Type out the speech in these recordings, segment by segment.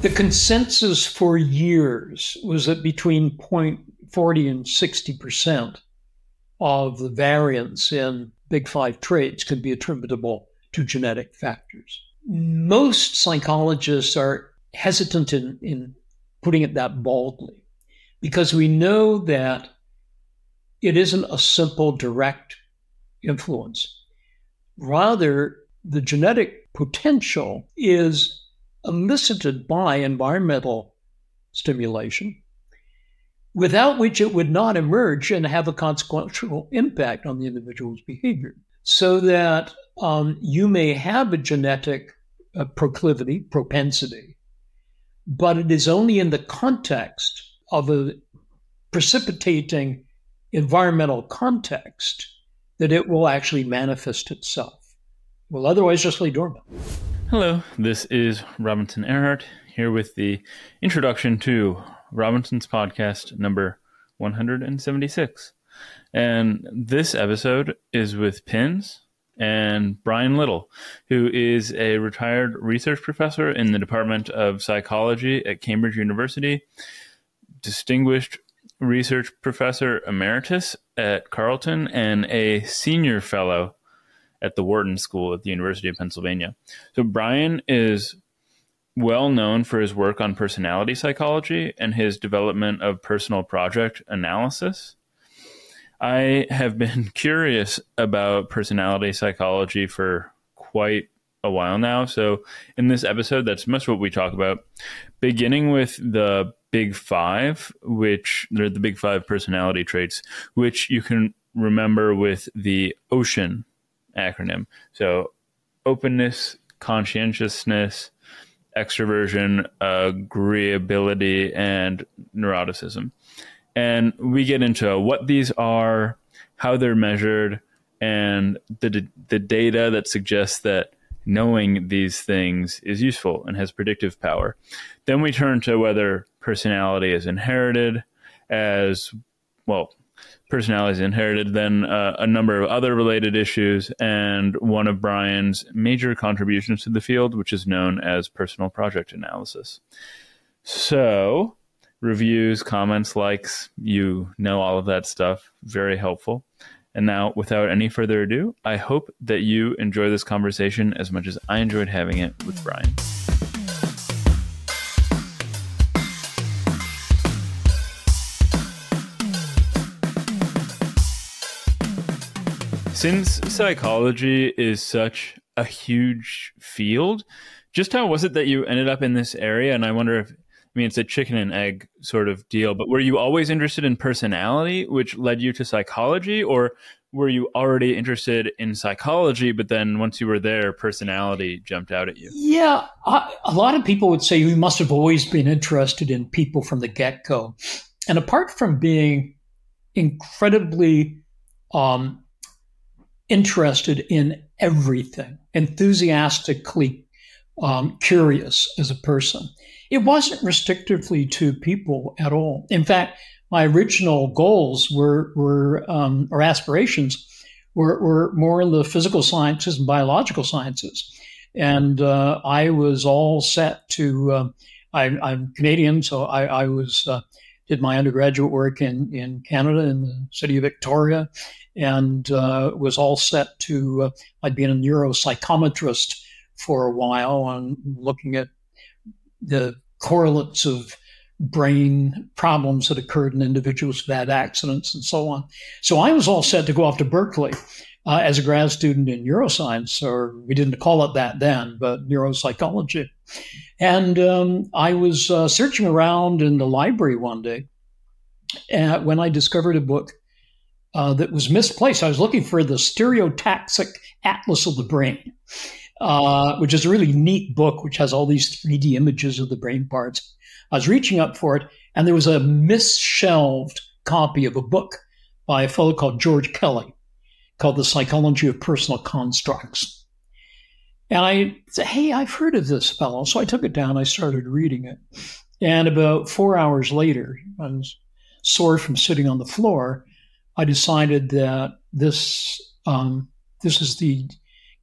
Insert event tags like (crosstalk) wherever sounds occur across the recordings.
The consensus for years was that between 40 and 60% of the variance in big five traits could be attributable to genetic factors. Most psychologists are hesitant in, in putting it that baldly because we know that it isn't a simple direct influence. Rather, the genetic potential is elicited by environmental stimulation, without which it would not emerge and have a consequential impact on the individual's behavior. So that um, you may have a genetic uh, proclivity, propensity, but it is only in the context of a precipitating environmental context that it will actually manifest itself. Will otherwise just lay dormant. Hello, this is Robinson Erhardt here with the introduction to Robinson's podcast number 176. And this episode is with Pins and Brian Little, who is a retired research professor in the Department of Psychology at Cambridge University, distinguished research professor emeritus at Carleton, and a senior fellow at the Wharton School at the University of Pennsylvania. So Brian is well known for his work on personality psychology and his development of personal project analysis. I have been (laughs) curious about personality psychology for quite a while now. So, in this episode, that's much what we talk about, beginning with the big five, which they're the big five personality traits, which you can remember with the OCEAN acronym. So openness, conscientiousness, extroversion, agreeability, and neuroticism. And we get into what these are, how they're measured, and the, the data that suggests that knowing these things is useful and has predictive power. Then we turn to whether personality is inherited as well personalities inherited, then uh, a number of other related issues, and one of Brian's major contributions to the field, which is known as personal project analysis. So, reviews, comments, likes, you know all of that stuff. Very helpful. And now, without any further ado, I hope that you enjoy this conversation as much as I enjoyed having it with Brian. Since psychology is such a huge field, just how was it that you ended up in this area? And I wonder if, I mean, it's a chicken and egg sort of deal, but were you always interested in personality, which led you to psychology? Or were you already interested in psychology, but then once you were there, personality jumped out at you? Yeah, I, a lot of people would say you must have always been interested in people from the get go. And apart from being incredibly um, interested in everything, enthusiastically um, curious as a person. It wasn't restrictively to people at all. In fact, my original goals were, were um, or aspirations were, were more in the physical sciences and biological sciences. And uh, I was all set to, uh, I, am Canadian, so I, I was uh, did my undergraduate work in, in Canada in the city of Victoria and uh, was all set to, uh, I'd been a neuropsychometrist for a while and looking at the correlates of brain problems that occurred in individuals who've had accidents and so on. So I was all set to go off to Berkeley uh, as a grad student in neuroscience, or we didn't call it that then, but neuropsychology. And um, I was uh, searching around in the library one day uh, when I discovered a book uh, that was misplaced. I was looking for the Stereotaxic Atlas of the Brain, uh, which is a really neat book, which has all these 3D images of the brain parts. I was reaching up for it, and there was a misshelved copy of a book by a fellow called George Kelly called The Psychology of Personal Constructs. And I said, Hey, I've heard of this fellow. So I took it down, I started reading it. And about four hours later, I was sore from sitting on the floor. I decided that this um, this is the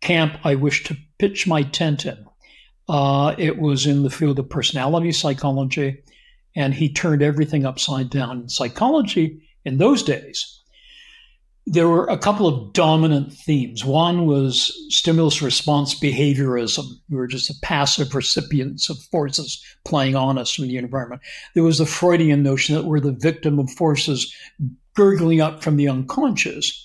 camp I wish to pitch my tent in. Uh, it was in the field of personality psychology, and he turned everything upside down. In psychology, in those days, there were a couple of dominant themes. One was stimulus response behaviorism. We were just the passive recipients of forces playing on us from the environment. There was the Freudian notion that we're the victim of forces gurgling up from the unconscious.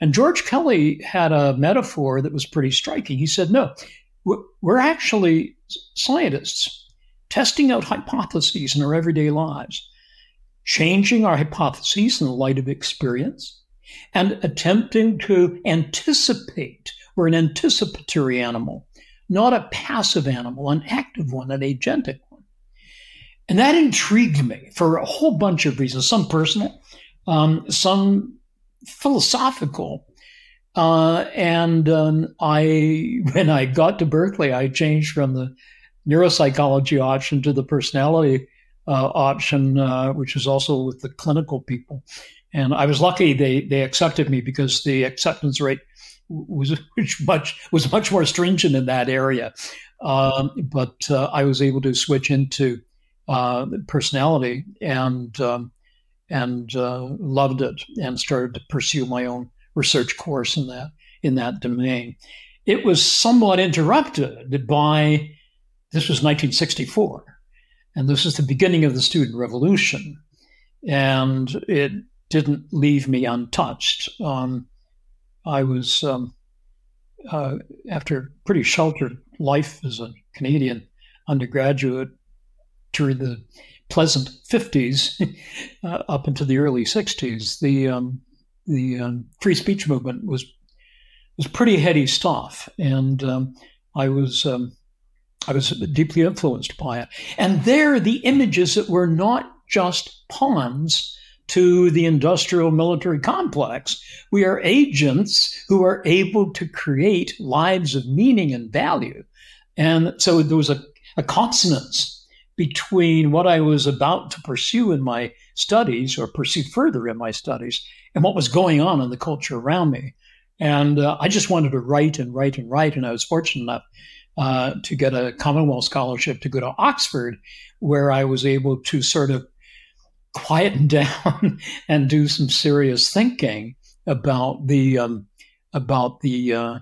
And George Kelly had a metaphor that was pretty striking. He said, No, we're actually scientists testing out hypotheses in our everyday lives, changing our hypotheses in the light of experience and attempting to anticipate. We're an anticipatory animal, not a passive animal, an active one, an agentic one. And that intrigued me for a whole bunch of reasons, some personal, um, some philosophical. Uh, and um, I, (laughs) when I got to Berkeley, I changed from the neuropsychology option to the personality uh, option, uh, which is also with the clinical people. And I was lucky they they accepted me because the acceptance rate was (laughs) much was much more stringent in that area. Um, but uh, I was able to switch into uh, personality and um, and uh, loved it and started to pursue my own research course in that in that domain. It was somewhat interrupted by this was 1964, and this is the beginning of the student revolution, and it didn't leave me untouched. Um, I was, um, uh, after pretty sheltered life as a Canadian undergraduate during the pleasant 50s (laughs) uh, up into the early 60s, the um, the um, free speech movement was was pretty heady stuff, and um, I was um, I was deeply influenced by it. And there, the images that were not just pawns to the industrial military complex. We are agents who are able to create lives of meaning and value. And so there was a, a consonance between what I was about to pursue in my studies or pursue further in my studies and what was going on in the culture around me. And uh, I just wanted to write and write and write. And I was fortunate enough uh, to get a Commonwealth scholarship to go to Oxford, where I was able to sort of quieten (laughs) down and do some serious thinking about the um, about the uh,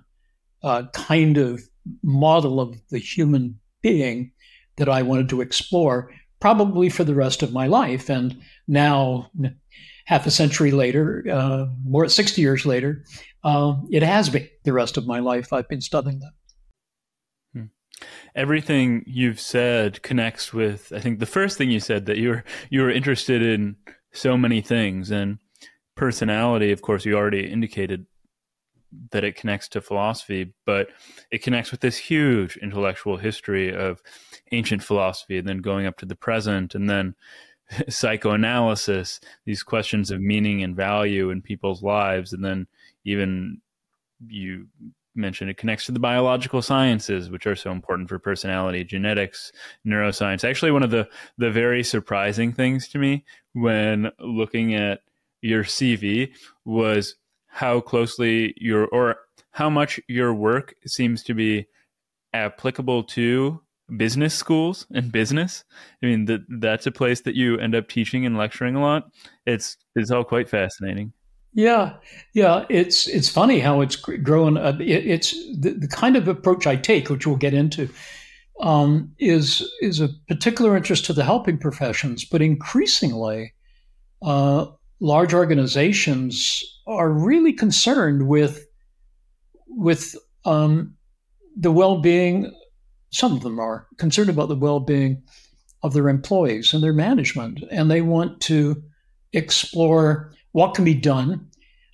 uh, kind of model of the human being that I wanted to explore, probably for the rest of my life. And now, half a century later, uh, more sixty years later, uh, it has been the rest of my life. I've been studying that everything you've said connects with I think the first thing you said that you're you were interested in so many things and personality of course you already indicated that it connects to philosophy but it connects with this huge intellectual history of ancient philosophy and then going up to the present and then (laughs) psychoanalysis these questions of meaning and value in people's lives and then even you mentioned, it connects to the biological sciences, which are so important for personality, genetics, neuroscience. Actually, one of the the very surprising things to me when looking at your CV was how closely your or how much your work seems to be applicable to business schools and business. I mean, that that's a place that you end up teaching and lecturing a lot. It's it's all quite fascinating. Yeah, yeah, it's it's funny how it's grown. It, it's the, the, kind of approach I take, which we'll get into, um, is is a particular interest to the helping professions, but increasingly, uh, large organizations are really concerned with with um, the well-being. Some of them are concerned about the well-being of their employees and their management, and they want to explore what can be done,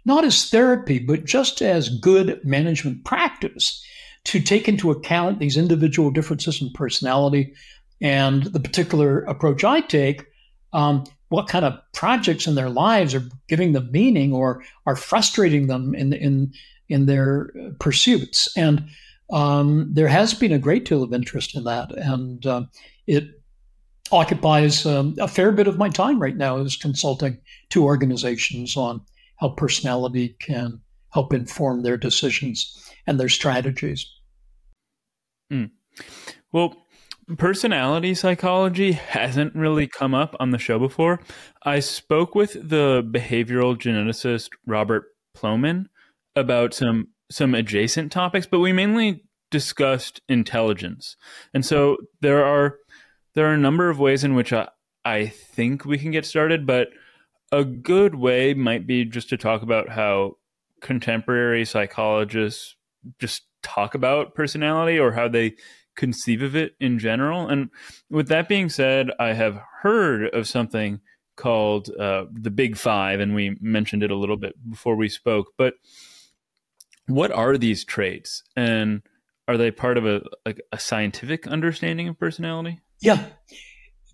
not as therapy, but just as good management practice to take into account these individual differences in personality and the particular approach I take. Um, what kind of projects in their lives are giving them meaning or are frustrating them in in in their pursuits and um, there has been a great deal of interest in that and uh, it occupies um, a fair bit of my time right now is consulting to organizations on how personality can help inform their decisions and their strategies. Mm. Well, personality psychology hasn't really come up on the show before. I spoke with the behavioral geneticist Robert Plomin about some some adjacent topics, but we mainly discussed intelligence. And so there are there are a number of ways in which I, I think we can get started, but a good way might be just to talk about how contemporary psychologists just talk about personality or how they conceive of it in general. And with that being said, I have heard of something called uh, the Big Five, and we mentioned it a little bit before we spoke. But what are these traits, and are they part of a like a scientific understanding of personality? Yeah,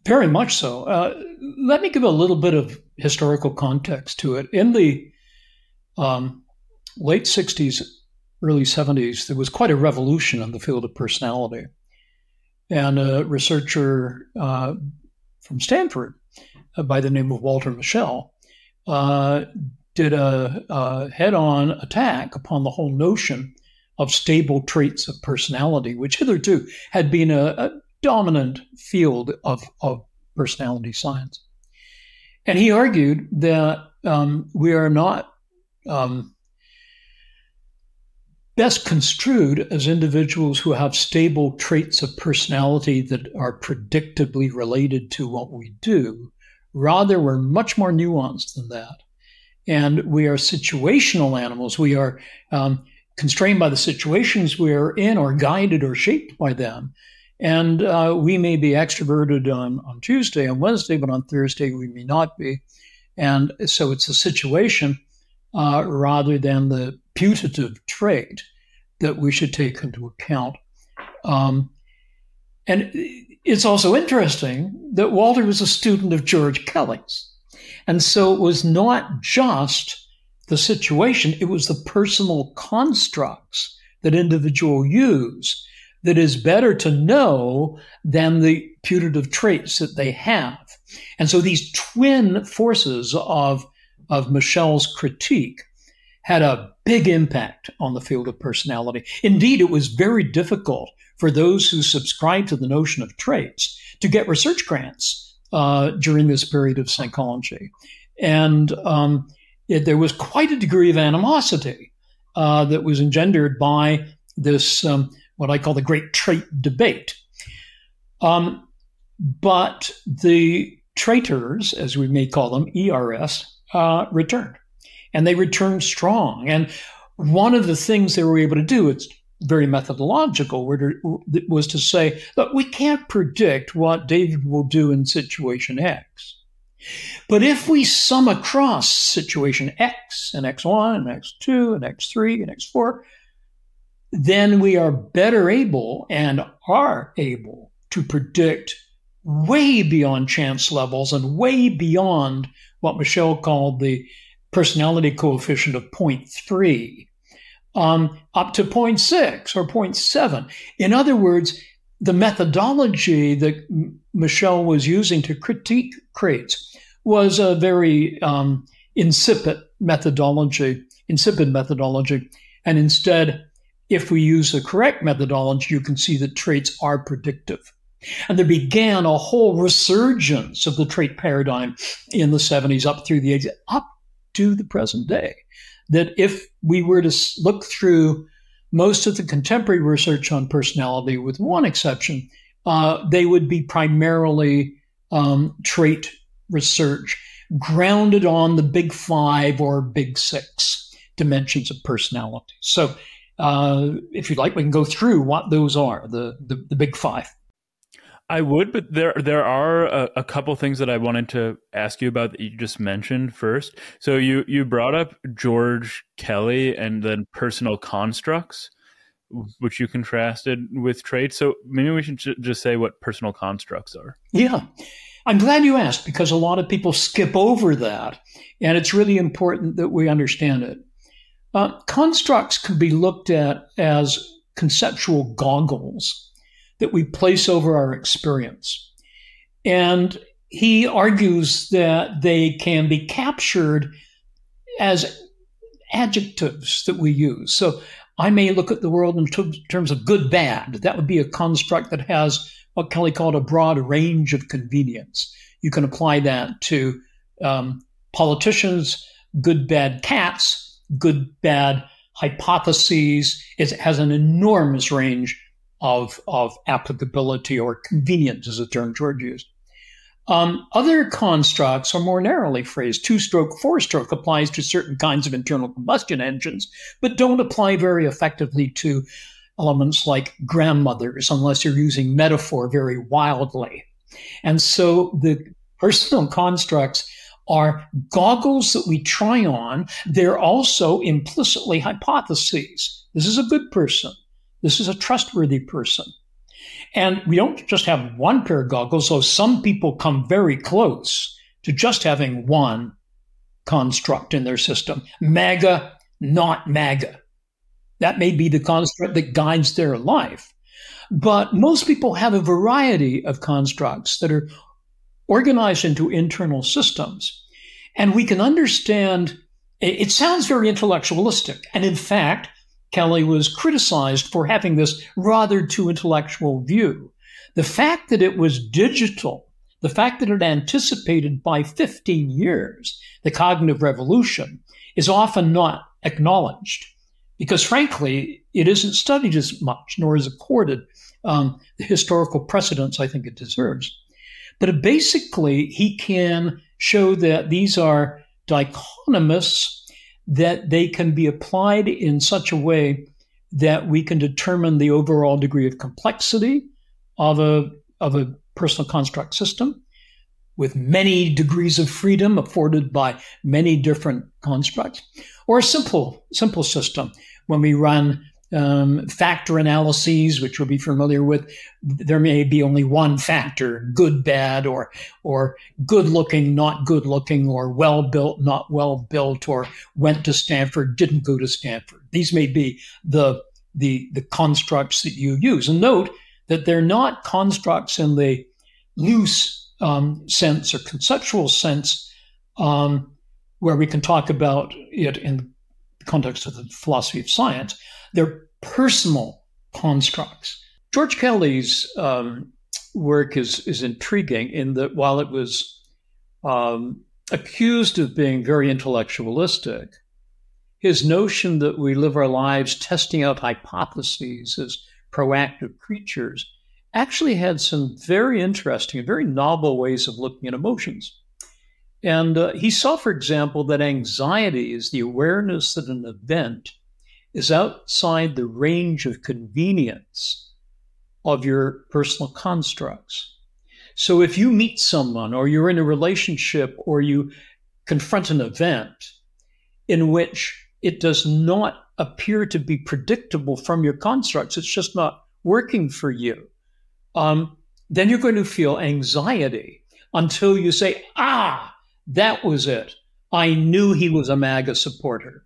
very much so. Uh, let me give a little bit of historical context to it. In the um, late 60s, early 70s, there was quite a revolution in the field of personality. And a researcher uh, from Stanford uh, by the name of Walter Mischel uh, did a, a head on attack upon the whole notion of stable traits of personality, which hitherto had been a, a dominant field of, of personality science. And he argued that um, we are not um, best construed as individuals who have stable traits of personality that are predictably related to what we do. Rather, we're much more nuanced than that. And we are situational animals. We are um, constrained by the situations we are in or guided or shaped by them. And uh, we may be extroverted on, on Tuesday and Wednesday, but on Thursday we may not be. And so it's a situation uh, rather than the putative trait that we should take into account. Um, and it's also interesting that Walter was a student of George Kelly's. And so it was not just the situation, it was the personal constructs that individual use that is better to know than the putative traits that they have. And so these twin forces of, of Mischel's critique had a big impact on the field of personality. Indeed, it was very difficult for those who subscribed to the notion of traits to get research grants uh, during this period of psychology. And um, it, there was quite a degree of animosity uh, that was engendered by this um, what I call the great trait debate. Um, but the traitors, as we may call them, ERS, uh, returned. And they returned strong. And one of the things they were able to do, it's very methodological, was to say, look, we can't predict what David will do in situation X. But if we sum across situation X and X1 and X2 and X3 and X4, then we are better able and are able to predict way beyond chance levels and way beyond what Mischel called the personality coefficient of 0.3 um, up to 0.6 or 0.7. In other words, the methodology that Mischel was using to critique traits was a very um, insipid methodology, insipid methodology, and instead if we use the correct methodology, you can see that traits are predictive. And there began a whole resurgence of the trait paradigm in the 70s up through the 80s, up to the present day. That if we were to look through most of the contemporary research on personality, with one exception, uh, they would be primarily um, trait research grounded on the big five or big six dimensions of personality. So uh, if you'd like, we can go through what those are, the, the, the big five. I would, but there there are a, a, couple things that I wanted to ask you about that you just mentioned first. So you you brought up George Kelly and then personal constructs, which you contrasted with traits. So maybe we should j- just say what personal constructs are. Yeah, I'm glad you asked because a lot of people skip over that, and it's really important that we understand it. Uh, constructs can be looked at as conceptual goggles that we place over our experience. And he argues that they can be captured as adjectives that we use. So I may look at the world in t- terms of good bad. That would be a construct that has what Kelly called a broad range of convenience. You can apply that to um, politicians, good bad cats, good bad hypotheses. It has an enormous range of, of applicability or convenience, is a term George used. Um, other constructs are more narrowly phrased. Two stroke, four stroke applies to certain kinds of internal combustion engines, but don't apply very effectively to elements like grandmothers unless you're using metaphor very wildly. And so the personal constructs are goggles that we try on. They're also implicitly hypotheses. This is a good person. This is a trustworthy person. And we don't just have one pair of goggles, though some people come very close to just having one construct in their system. MAGA, not MAGA. That may be the construct that guides their life. But most people have a variety of constructs that are organized into internal systems. And we can understand, it sounds very intellectualistic. And in fact, Kelly was criticized for having this rather too intellectual view. The fact that it was digital, the fact that it anticipated by 15 years the cognitive revolution, is often not acknowledged because, frankly, it isn't studied as much, nor is accorded um, the historical precedence I think it deserves. But basically, he can show that these are dichotomous that they can be applied in such a way that we can determine the overall degree of complexity of a, of a personal construct system with many degrees of freedom afforded by many different constructs, or a simple, simple system when we run um, factor analyses, which we'll be familiar with, there may be only one factor, good, bad, or or good looking, not good looking, or well built, not well built, or went to Stanford, didn't go to Stanford. These may be the the the constructs that you use. And note that they're not constructs in the loose um, sense or conceptual sense, um, where we can talk about it in the context of the philosophy of science. They're personal constructs. George Kelly's um, work is, is intriguing in that while it was um, accused of being very intellectualistic, his notion that we live our lives testing out hypotheses as proactive creatures actually had some very interesting and very novel ways of looking at emotions. And uh, he saw, for example, that anxiety is the awareness that an event is outside the range of convenience of your personal constructs. So if you meet someone or you're in a relationship or you confront an event in which it does not appear to be predictable from your constructs, it's just not working for you, um, then you're going to feel anxiety until you say, ah, that was it. I knew he was a MAGA supporter.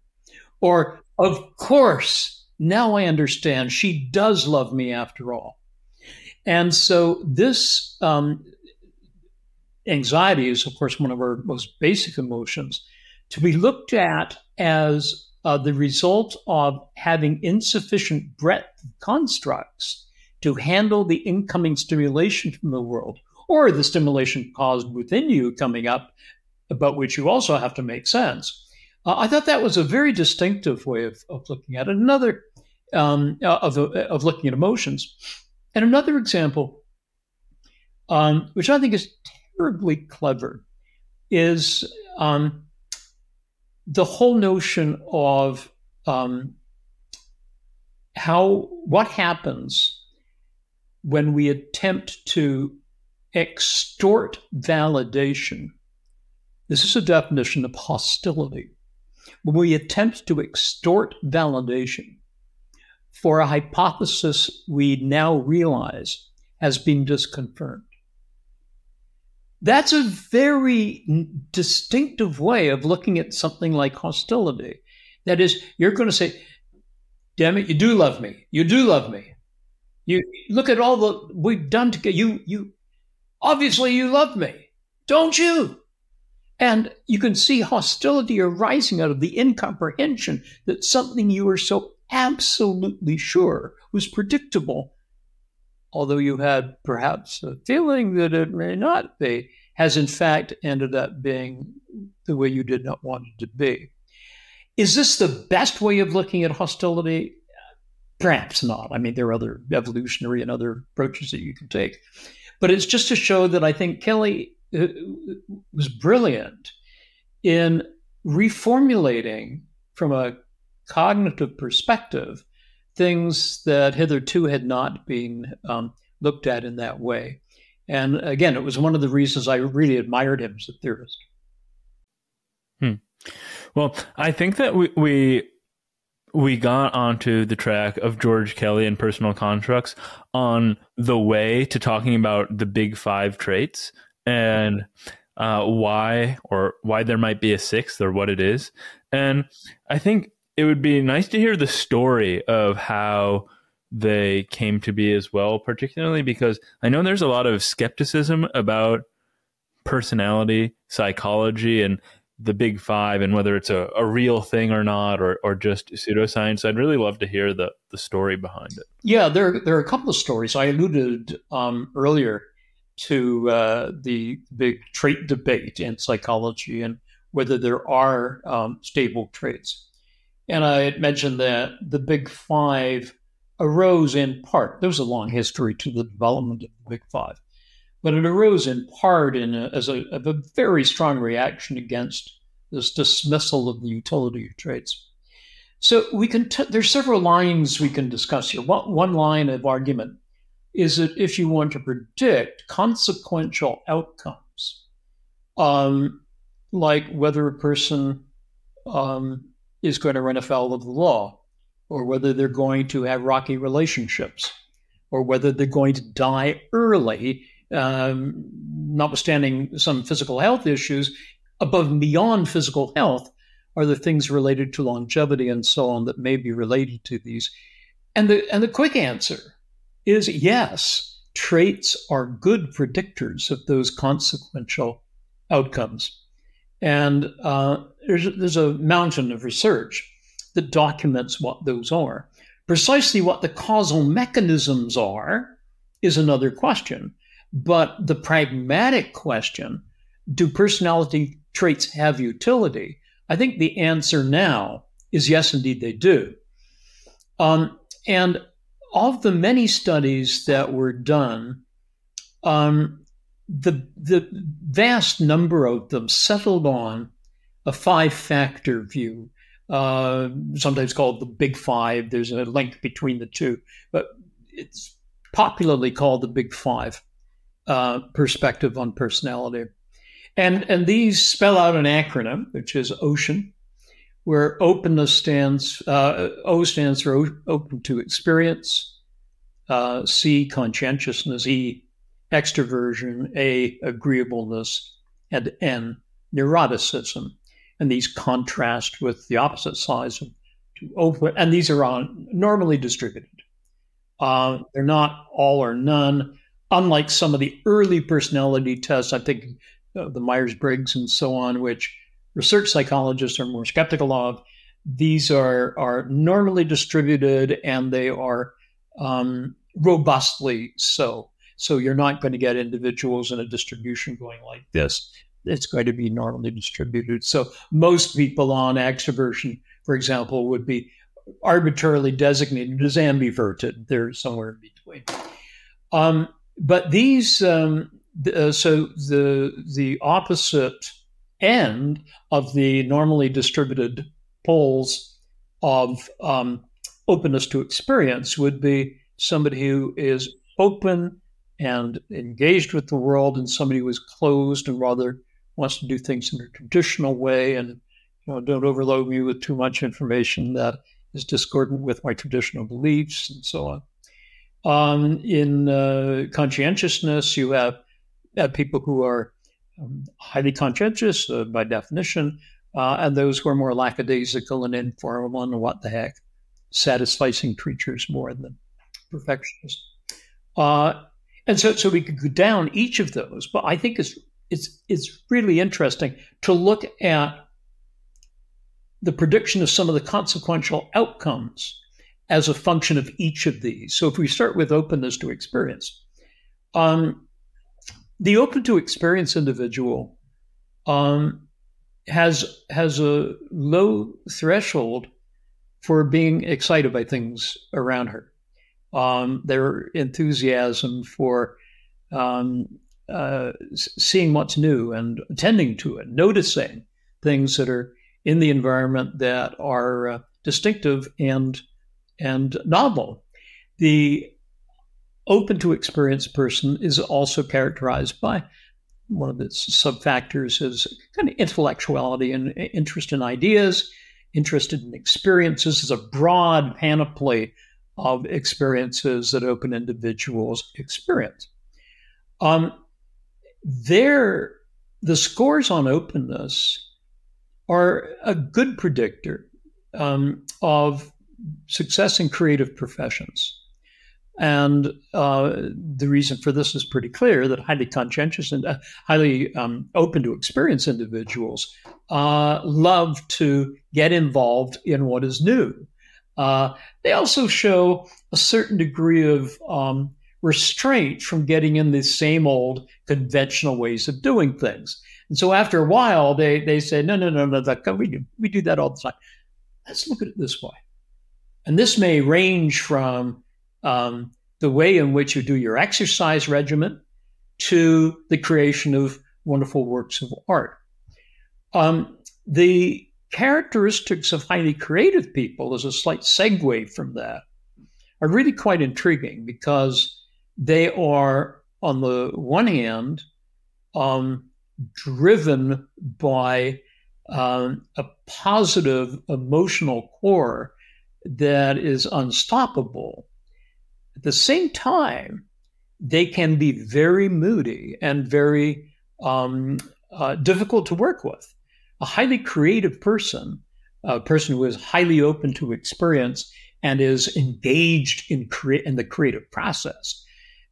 Or of course, now I understand. She does love me after all. And so this um, anxiety is, of course, one of our most basic emotions to be looked at as uh, the result of having insufficient breadth of constructs to handle the incoming stimulation from the world or the stimulation caused within you coming up, about which you also have to make sense. Uh, I thought that was a very distinctive way of, of looking at it. Another um, uh, of, of looking at emotions. And another example, um, which I think is terribly clever, is um, the whole notion of um, how what happens when we attempt to extort validation. This is a definition of hostility we attempt to extort validation for a hypothesis we now realize has been disconfirmed. That's a very distinctive way of looking at something like hostility. That is, you're going to say, damn it, you do love me. You do love me. You look at all the we've done together. You, you, obviously you love me. Don't you? And you can see hostility arising out of the incomprehension that something you were so absolutely sure was predictable, although you had perhaps a feeling that it may not be, has in fact ended up being the way you did not want it to be. Is this the best way of looking at hostility? Perhaps not. I mean, there are other evolutionary and other approaches that you can take. But it's just to show that I think Kelly uh, was brilliant in reformulating from a cognitive perspective things that hitherto had not been um, looked at in that way. And again, it was one of the reasons I really admired him as a theorist. Hmm. Well, I think that we, we we got onto the track of George Kelly and personal constructs on the way to talking about the big five traits and uh, why or why there might be a sixth or what it is. And I think it would be nice to hear the story of how they came to be as well, particularly because I know there's a lot of skepticism about personality, psychology, and the big five and whether it's a, a real thing or not or, or just pseudoscience. I'd really love to hear the, the story behind it. Yeah there, there are a couple of stories. I alluded um, earlier to uh, the big trait debate in psychology and whether there are um, stable traits and i had mentioned that the big five arose in part there was a long history to the development of the big five but it arose in part in a, as a, a, very strong reaction against this dismissal of the utility of traits. So we can t- there's several lines we can discuss here. One, one line of argument is that if you want to predict consequential outcomes, um, like whether a person um, is going to run afoul of the law, or whether they're going to have rocky relationships, or whether they're going to die early um, notwithstanding some physical health issues, above and beyond physical health are the things related to longevity and so on that may be related to these. And the and the quick answer is yes, traits are good predictors of those consequential outcomes. And uh, there's, there's a mountain of research that documents what those are. Precisely what the causal mechanisms are is another question. But the pragmatic question do personality traits have utility? I think the answer now is yes, indeed, they do. Um, and of the many studies that were done, um, the, the vast number of them settled on a five factor view, uh, sometimes called the Big Five. There's a link between the two, but it's popularly called the Big Five uh, perspective on personality. And, and these spell out an acronym, which is OCEAN, where openness stands, uh, O stands for open to experience, uh, C, conscientiousness, E, extroversion, A, agreeableness, and N, neuroticism. And these contrast with the opposite sides of open, and these are on normally distributed. Uh, they're not all or none, unlike some of the early personality tests. I think uh, the Myers Briggs and so on, which research psychologists are more skeptical of. These are, are normally distributed and they are um, robustly so. So you're not going to get individuals in a distribution going like this. It's going to be normally distributed. So most people on extroversion, for example, would be arbitrarily designated as ambiverted. They're somewhere in between. Um, but these um, uh, so the the opposite end of the normally distributed poles of um, openness to experience would be somebody who is open and engaged with the world, and somebody who is closed and rather wants to do things in a traditional way and you know don't overload me with too much information that is discordant with my traditional beliefs and so on. Um, in uh, conscientiousness, you have uh, people who are um, highly conscientious uh, by definition, uh, and those who are more lackadaisical and informal and what the heck, satisficing creatures more than perfectionists. Uh, and so, so we could go down each of those, but I think it's it's it's really interesting to look at the prediction of some of the consequential outcomes as a function of each of these. So if we start with openness to experience, um, the open to experience individual um, has has a low threshold for being excited by things around her. Um, their enthusiasm for um, uh, seeing what's new and attending to it, noticing things that are in the environment that are uh, distinctive and and novel. The open to experience person is also characterized by one of its subfactors is kind of intellectuality and interest in ideas, interested in experiences is a broad panoply of experiences that open individuals experience. Um, there, the scores on openness are a good predictor um, of success in creative professions. And uh, the reason for this is pretty clear that highly conscientious and uh, highly um, open to experience individuals uh, love to get involved in what is new. Uh, they also show a certain degree of um, restraint from getting in the same old conventional ways of doing things. And so after a while, they, they say, no, no, no, no, that, we, do, we do that all the time. Let's look at it this way. And this may range from um, the way in which you do your exercise regimen to the creation of wonderful works of art. Um, the characteristics of highly creative people, as a slight segue from that, are really quite intriguing because they are, on the one hand, um, driven by um, a positive emotional core that is unstoppable. At the same time, they can be very moody and very um, uh, difficult to work with. A highly creative person, a person who is highly open to experience and is engaged in, crea- in the creative process,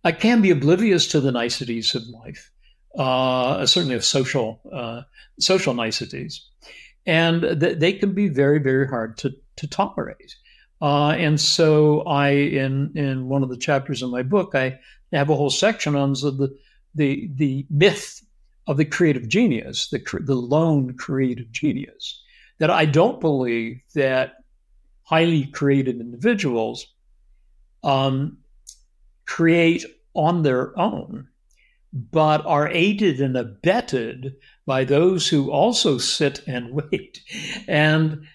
uh, can be oblivious to the niceties of life, uh, certainly of social uh, social niceties, and th- they can be very very hard to to tolerate. Uh, and so I, in in one of the chapters in my book, I have a whole section on the the the myth of the creative genius, the the lone creative genius. That I don't believe that highly creative individuals um, create on their own, but are aided and abetted by those who also sit and (laughs) wait. And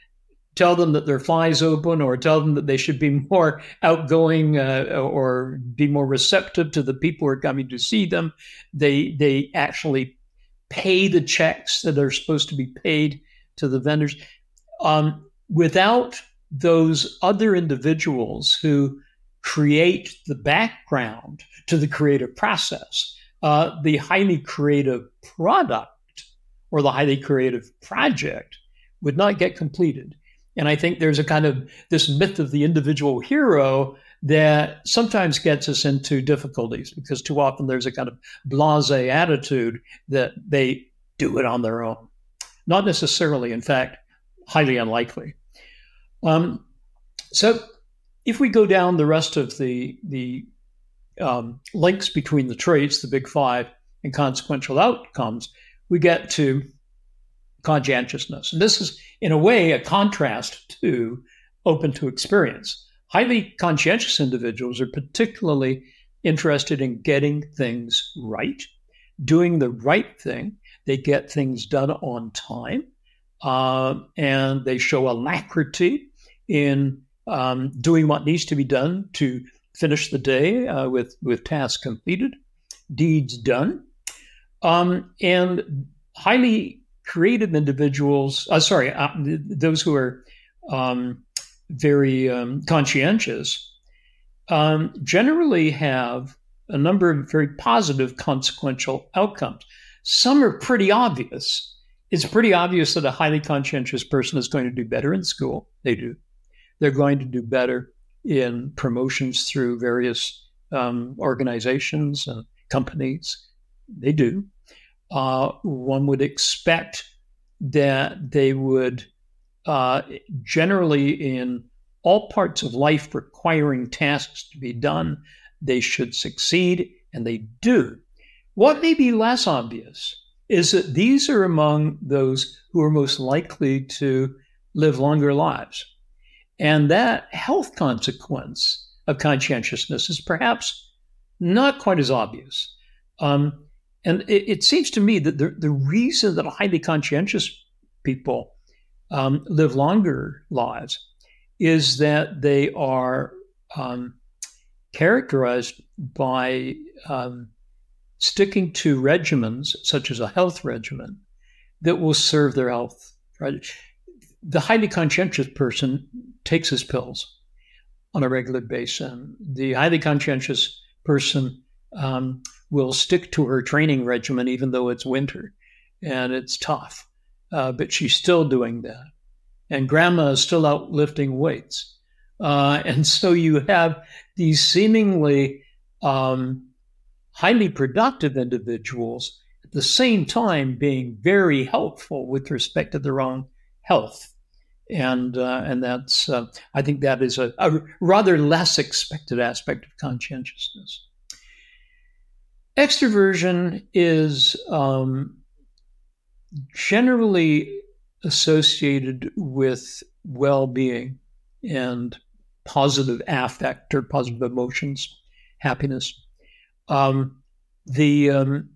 tell them that their flies open or tell them that they should be (laughs) more outgoing uh, or be more receptive to the people who are coming to see them. They they actually pay the checks that are supposed to be paid to the vendors. Um, without those other individuals who create the background to the creative process, uh, the highly creative product or the highly creative project would not get completed. And I think there's a kind of this myth of the individual hero that sometimes gets us into difficulties because too often there's a kind of blase attitude that they do it on their own. Not necessarily, in fact, highly unlikely. Um, so if we go down the rest of the, the um, links between the traits, the big five, and consequential outcomes, we get to conscientiousness. And this is, in a way, a contrast to open to experience. Highly conscientious individuals are particularly interested in getting things right, doing the right thing. They get things done on time, uh, and they show alacrity in um, doing what needs to be done to finish the day uh, with, with tasks completed, deeds done. Um, and highly creative individuals, uh, sorry, uh, those who are um, very um, conscientious, um, generally have a number of very positive consequential outcomes. Some are pretty obvious. It's pretty obvious that a highly conscientious person is going to do better in school. They do. They're going to do better in promotions through various um, organizations and companies. They do uh, one would expect that they would uh, generally in all parts of life requiring tasks to be done, they should succeed, and they do. What may be less obvious is that these are among those who are most likely to live longer lives. And that health consequence of conscientiousness is perhaps not quite as obvious. Um, and it, it, seems to me that the, the reason that highly conscientious people um, live longer lives is that they are um, characterized by um, sticking to regimens, such as a health regimen, that will serve their health. Right? The highly conscientious person takes his pills on a regular basis. The highly conscientious person um, will stick to her training regimen even though it's winter and it's tough. Uh, but she's still doing that. And grandma is still out lifting weights. Uh, (laughs) and so you have these seemingly um, highly productive individuals at the same time being very helpful with respect to their own health. And, uh, and that's, uh, I think that is a, a rather less expected aspect of conscientiousness. Extroversion is um, generally associated with well being and positive affect or positive emotions, happiness. Um, the um,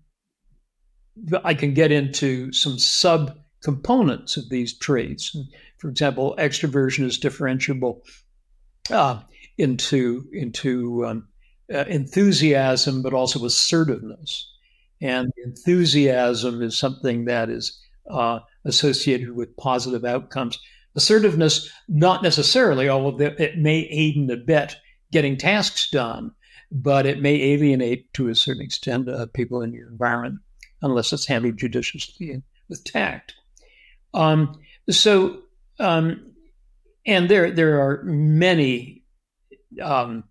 I can get into some sub components of these traits. For example, extroversion is differentiable uh, into into um, uh, enthusiasm, but also assertiveness. And enthusiasm is something that is uh, associated with positive outcomes. Assertiveness, not necessarily, although it may aid and abet getting tasks done, but it may alienate to a certain extent uh, people in your environment unless it's handled judiciously and with tact. Um, so, um, and there there are many um,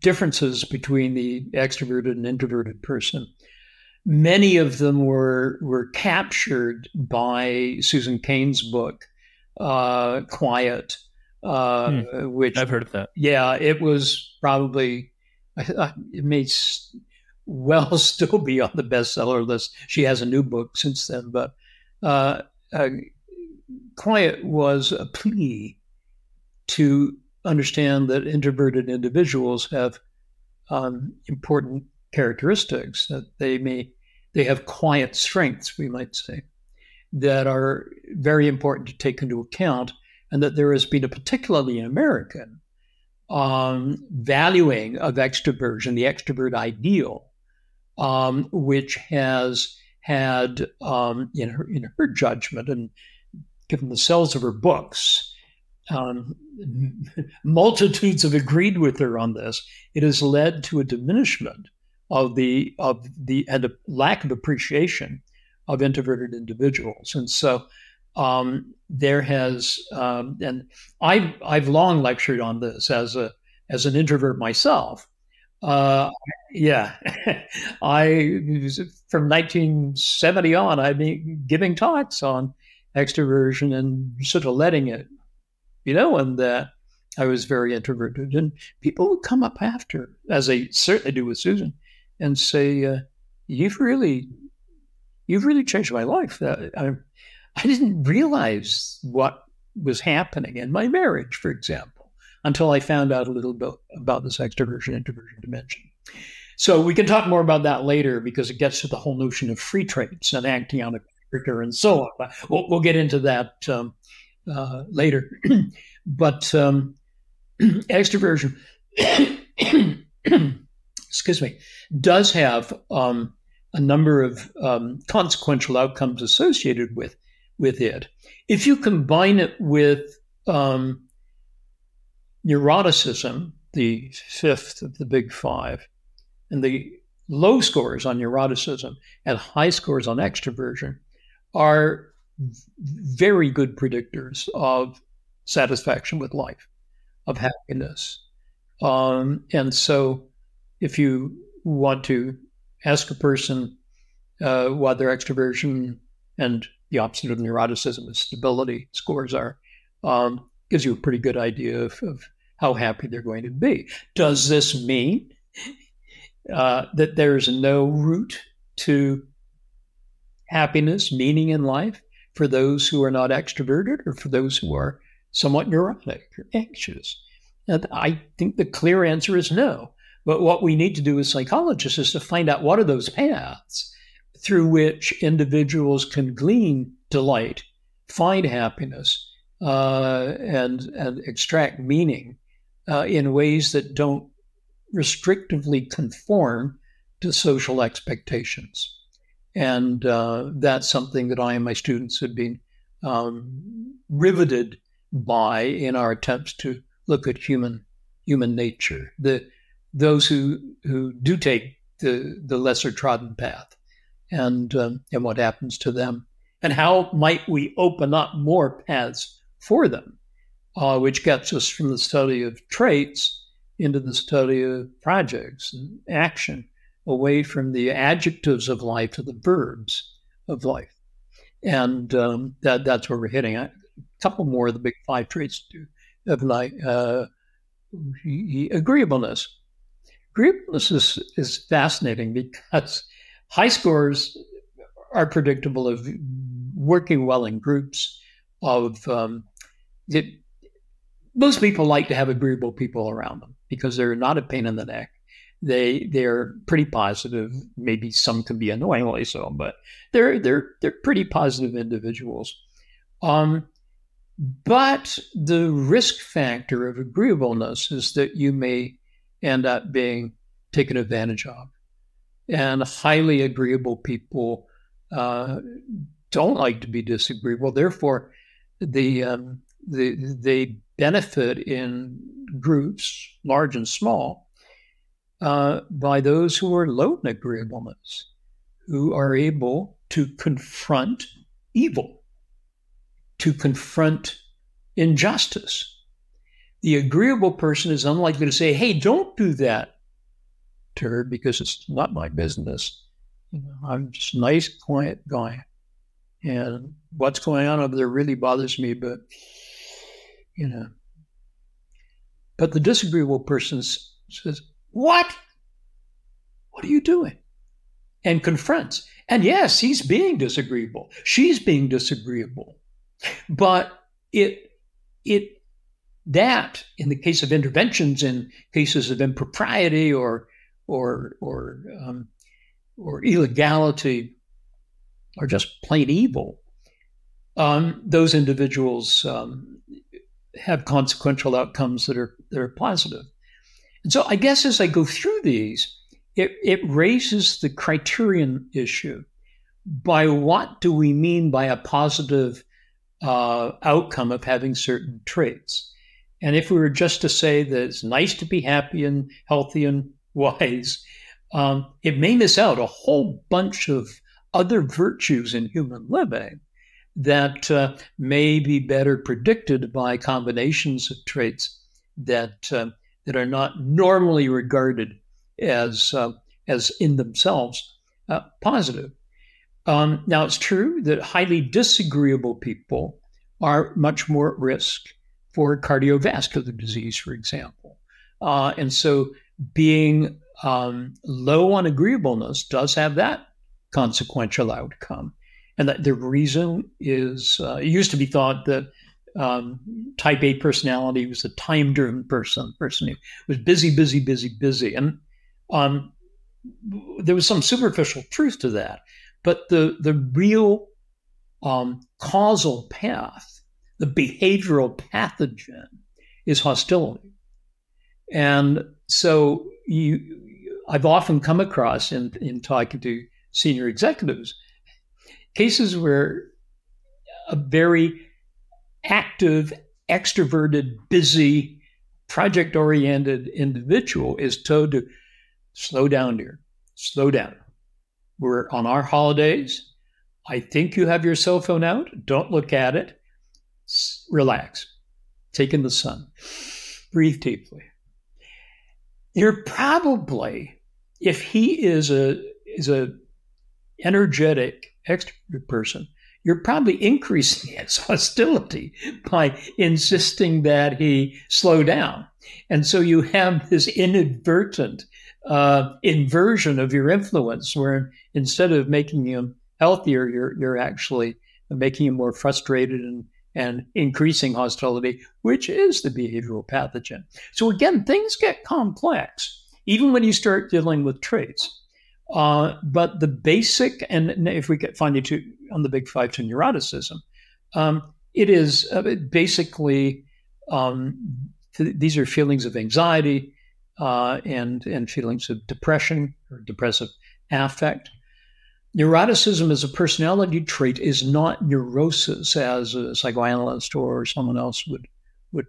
differences between the extroverted and introverted person. Many of them were were captured by Susan Cain's book, uh, Quiet, uh, hmm. which I've heard of that. Yeah, it was probably it may well (laughs) still be on the bestseller list. She has a new book since then, but uh, uh Quiet was a plea to understand that introverted individuals have um, important characteristics that they may they have quiet strengths we might say that are very important to take into account and that there has been a particularly american um, valuing of extroversion the extrovert ideal um, which has had um, in her in her judgment and given the sales of her books um, multitudes have agreed with her on this. It has led to a diminishment of the of the and a lack of appreciation of introverted individuals, and so um, there has um, and I've I've long lectured on this as a as an introvert myself. Uh, yeah, (laughs) I from 1970 on I've been giving talks on extroversion and sort of letting it you know, and that I was very introverted. And people would come up after, as they certainly do with Susan, and say, uh, "You've really, you've really changed my life. Uh, I, I didn't realize what was happening in my marriage, for example, until I found out a little bit about this extroversion introversion dimension." So we can talk more about that later because it gets to the whole notion of free traits and acting on a character and so on. But we'll, we'll get into that um, uh, later. (clears throat) but um, (clears throat) extroversion, (clears throat) excuse me, does have um, a number of um, consequential outcomes associated with with it. If you combine it with um, neuroticism, the fifth of the big five, and the low scores on neuroticism and high scores on extroversion are very good predictors of satisfaction with life, of happiness. Um, and so, if you want to ask a person uh, what their extroversion and the opposite of neuroticism is stability scores are, um, gives you a pretty good idea of, of how happy they're going to be. Does this mean uh, that there's no route to happiness, meaning in life for those who are not extroverted or for those who are somewhat neurotic or anxious? And I think the clear answer is no. But what we need to do as psychologists is to find out what are those paths through which individuals can glean delight, find happiness, uh, and and extract meaning uh, in ways that don't restrictively conform to social expectations. And uh, that's something that I and my students have been um, riveted by in our attempts to look at human human nature. The those who who do take the the lesser trodden path, and um, and what happens to them, and how might we open up more paths for them, uh, which gets us from the study of traits into the study of projects and action, away from the adjectives of life to the verbs of life, and um, that that's where we're hitting. A couple more of the big five traits of life. Uh, agreeableness Agreeableness is, is fascinating because high scores are predictable of working well in groups of um, it, most people like to have agreeable people around them because they're not a pain in the neck. They they're pretty positive. Maybe some can be annoyingly so, but they're they're they're pretty positive individuals. Um, but the risk factor of agreeableness is that you may end up being taken advantage of. And highly agreeable people uh, don't like to be disagreeable. Therefore, the, um, the, they benefit in groups, large and small, uh, by those who are low in agreeableness, who are able to confront evil, to confront injustice, the agreeable person is unlikely to say, hey, don't do that to her because it's not my business. I'm just a nice, quiet guy. And what's going on over there really bothers me, but, you know. But the disagreeable person says, What? What are you doing? And confronts. And yes, he's being disagreeable. She's being disagreeable. But it, it that, in the case of interventions in cases of impropriety or or or um, or illegality, or just plain evil, um, those individuals um, have consequential outcomes that are that are positive. And so, I guess as I go through these, it, it raises the criterion issue. By what do we mean by a positive uh, outcome of having certain traits? And if we were just to say that it's nice to be happy and healthy and (laughs) wise, um, it may miss out a whole bunch of other virtues in human living that uh, may be better predicted by combinations of traits that uh, that are not normally regarded as uh, as in themselves uh, positive. Um, now, it's true that highly disagreeable people are much more at risk for cardiovascular disease, for example. Uh, and so being um, low on agreeableness does have that consequential outcome. And that the reason is uh, it used to be thought that um, type A personality was a time driven person, person who was busy, busy, busy, busy. And um, there was some superficial truth to that. But the, the real um, causal path the behavioral pathogen is hostility. And so you, I've often come across in, in talking to senior executives cases where a very active, extroverted, busy, project oriented individual is told to slow down, dear, slow down. We're on our holidays. I think you have your cell phone out. Don't look at it relax, take in the sun, breathe deeply. You're probably, if he is a is a energetic extrovert person, you're probably increasing his (laughs) hostility by insisting that he slow down. And so you have this inadvertent uh, inversion of your influence, where instead of making him healthier, you're you're actually making him more frustrated and and increasing hostility, which is the behavioral pathogen. So again, things get complex even when you start dealing with traits. Uh, but the basic, and if we get finally to on the big five to neuroticism, um, it is uh, basically um, th- these are feelings of anxiety uh, and and feelings of depression or depressive affect. Neuroticism as a personality trait is not neurosis, as a psychoanalyst or someone else would would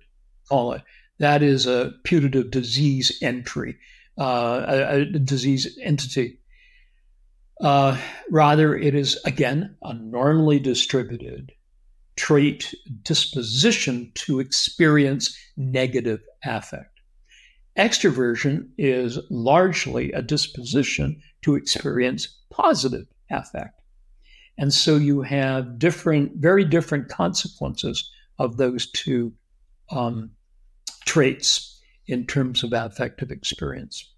call it. That is a putative disease entry, uh, a, a, disease entity. Uh, rather, it is again a normally distributed trait disposition to experience negative affect. Extroversion is largely a disposition to experience positive affect. And so you have different, very different consequences of those two um, traits in terms of affective experience.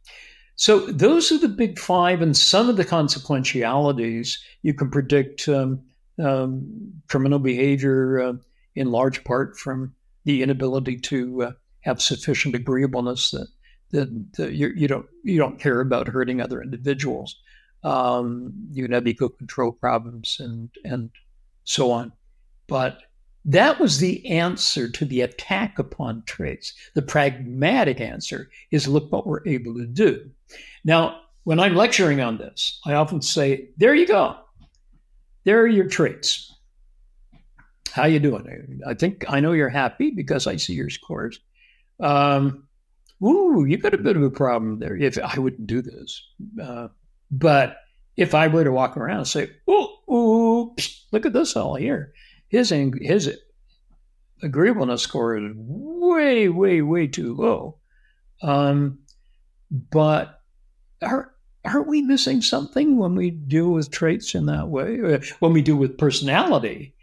So those are the big five, and some of the consequentialities you can predict um, um, criminal behavior uh, in large part from the inability to uh, have sufficient agreeableness that that, that you, you don't you don't care about hurting other individuals. Um, you can have ego control problems and and so on, but that was the answer to the attack upon traits. The pragmatic answer is look what we're able to do. Now, when I'm lecturing on this, I often say, there you go. There are your traits. How you doing? I think I know you're happy because I see your scores. Um, ooh, you got a bit of a problem there. If I wouldn't do this, uh, but if I were to walk around and say, ooh, ooh, look at this all here, his his agreeableness score is way, way, way too low. Um, but are aren't we missing something when we deal with traits in that way? Uh, when we deal with personality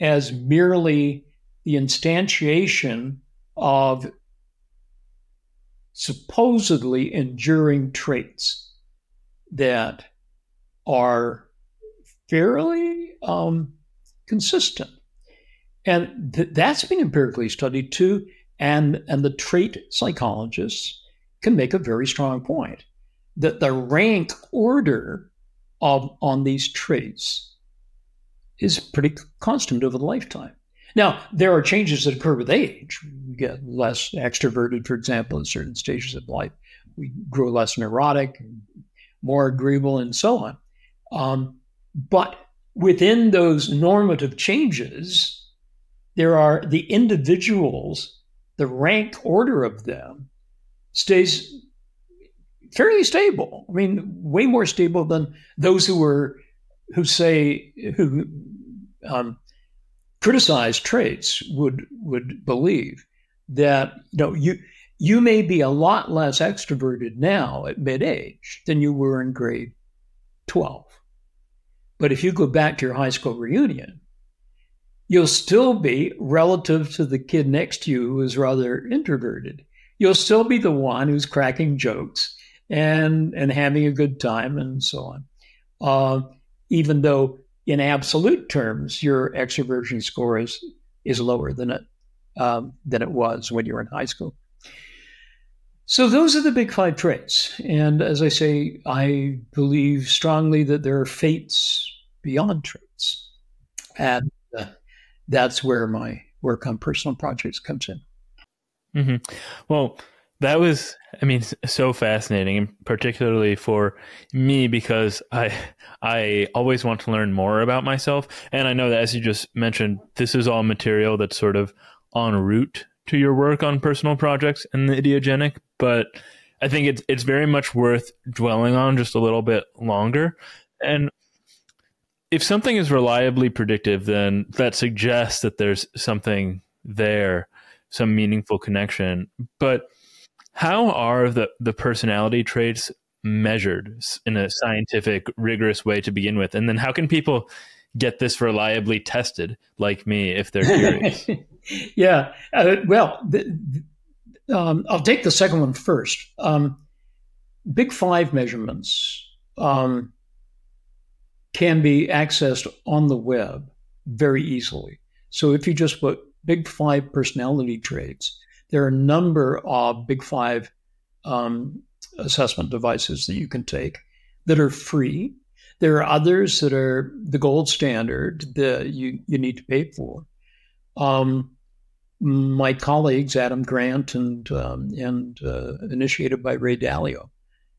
as merely the instantiation of supposedly enduring traits that are fairly um, consistent. And th- that's been empirically studied too. And, and the trait psychologists can make a very strong point that the rank order of on these traits is pretty constant over the lifetime. Now, there are changes that occur with age. We get less extroverted, for example, in certain stages of life. We grow less neurotic, more agreeable, and so on. Um, but within those normative changes, there are the individuals, the rank order of them stays fairly stable. I mean, way more stable than those who were who say who um, criticize traits would would believe that you know you you may be a lot less extroverted now at mid age than you were in grade 12. But if you go back to your high school reunion, you'll still be relative to the kid next to you who is rather introverted. You'll still be the one who's cracking jokes and and having a good time and so on. Uh, even though in absolute terms your extroversion score is is lower than it um, than it was when you were in high school. So those are the big five traits, and as I say, I believe strongly that there are fates beyond traits, and uh, that's where my work on personal projects comes in. Mm-hmm. Well, that was, I mean, so fascinating, particularly for me because I (laughs) I always want to learn more about myself, and I know that as you just mentioned, this is all material that's sort of en route to your work on personal projects and the idiogenic, but I think it's it's very much worth dwelling on just a little bit longer. And if something is reliably predictive, then that suggests that there's something there, some meaningful connection. But how are the, the personality traits measured in a scientific, rigorous way to begin with? And then how can people get this reliably tested, like me, if they're curious? (laughs) yeah. Uh, well, the, um, I'll take the second one first. Um, Big Five measurements um, can be accessed on the web very easily. So if you just put Big Five personality traits, there are a number of Big Five um, assessment devices that you can take that are free. There are others that are the gold standard that you, you need to pay for. Um, my colleagues, Adam Grant and, um, and uh, initiated by Ray Dalio,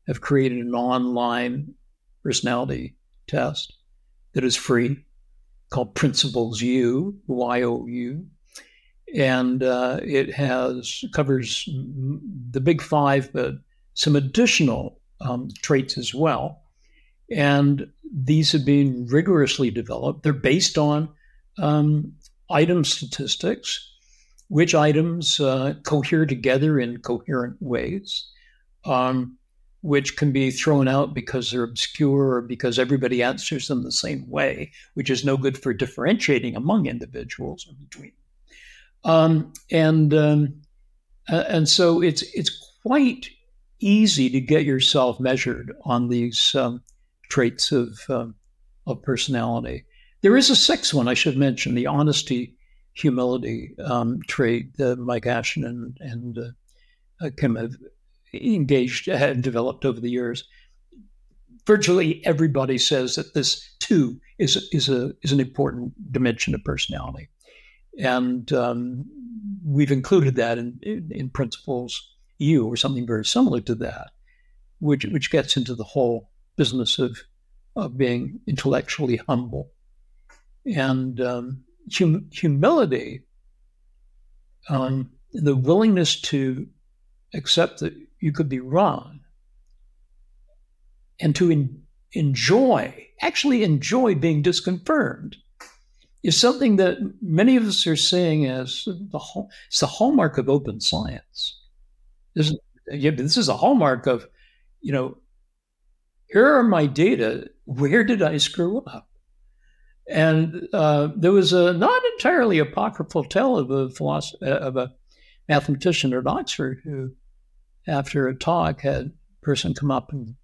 have created an online personality test that is free called Principles U, Y O U. And uh, it has covers the big five, but some additional um, traits as well. And these have been rigorously developed. They're based on um, item statistics, which items uh, cohere together in coherent ways, um, which can be thrown out because they're obscure or because everybody answers them the same way, which is no good for differentiating among individuals or between. Um, and um, and so it's it's quite easy to get yourself measured on these um, traits of um, of personality. There is a sixth one I should mention: the honesty, humility um, trait that Mike Ashton and, and uh, Kim have engaged and developed over the years. Virtually everybody says that this too is is a is an important dimension of personality, and um, we've included that in, in, in principles U or something very similar to that, which which gets into the whole business of of being intellectually humble. And um, hum- humility, um, the willingness to accept that you could be wrong and to en- enjoy, actually enjoy being disconfirmed, is something that many of us are seeing as the it's the hallmark of open science. This is, yeah, this is a hallmark of, you know, here are my data. Where did I screw up? And uh, there was a not entirely apocryphal tale of a philosopher, of a mathematician at Oxford who, after a talk, had a person come up and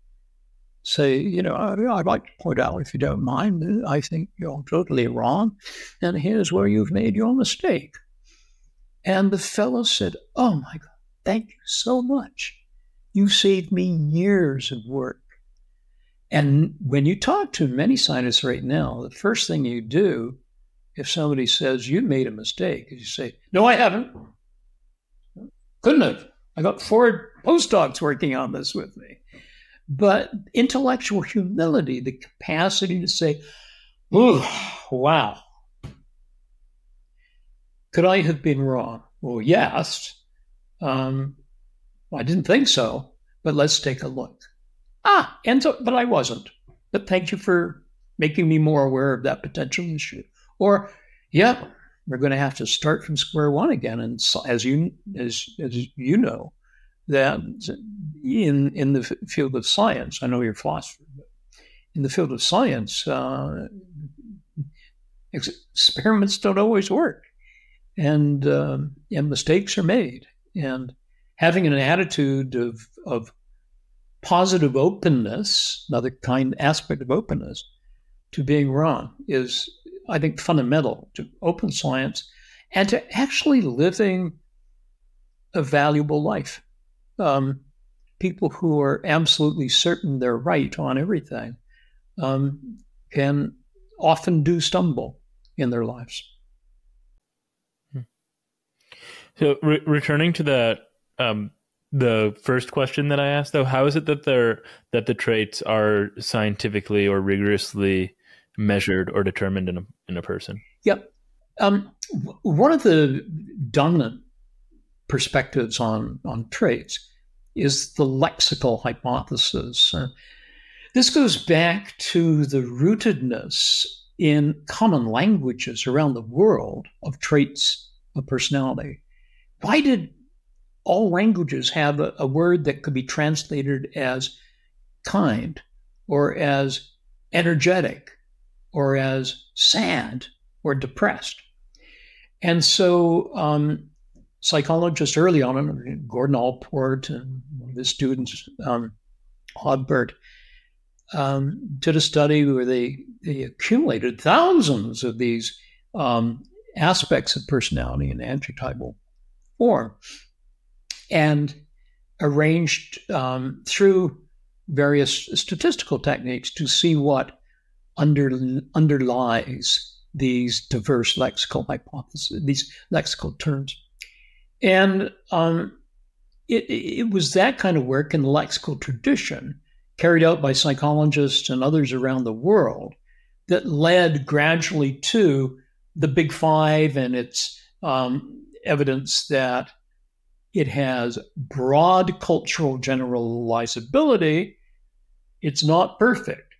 say, you know, I'd like to point out, if you don't mind, I think you're totally wrong, and here's where you've made your mistake. And the fellow said, Oh my God, thank you so much. You saved me years of work. And when you talk to many scientists right now, the first thing you do if somebody says you made a mistake is you say, No, I haven't. Couldn't have. I got four postdocs working on this with me. But intellectual humility, the capacity to say, Ooh, wow. Could I have been wrong? Well, yes. Um, I didn't think so, but let's take a look. Ah, and so, but I wasn't. But thank you for making me more aware of that potential issue. Or, yeah, we're going to have to start from square one again. And as you as as you know, that in in the field of science, I know you're a philosopher, but in the field of science, uh, experiments don't always work, and uh, and mistakes are made. And having an attitude of of positive openness, another kind aspect of openness to being wrong, is, I think, fundamental to open science and to actually living a valuable life. Um, people who are absolutely certain they're right on everything um, can often do stumble in their lives. Hmm. So, re- returning to that um, the first question that I asked though, how is it that they're that the traits are scientifically or rigorously measured or determined in a in a person? Yep. Um, one of the dominant perspectives on on traits is the lexical hypothesis. Uh, this goes back to the rootedness in common languages around the world of traits of personality. Why did all languages have a, a word that could be translated as kind or as energetic or as sad or depressed. And so, um, psychologists early on, Gordon Allport and one of his students, um, Odbert, um, did a study where they, they accumulated thousands of these um, aspects of personality in adjectival form and arranged um, through various statistical techniques to see what under, underlies these diverse lexical hypotheses, these lexical terms. And um, it, it was that kind of work in the lexical tradition carried out by psychologists and others around the world that led gradually to the Big Five and its um, evidence that it has broad cultural generalizability. It's not perfect.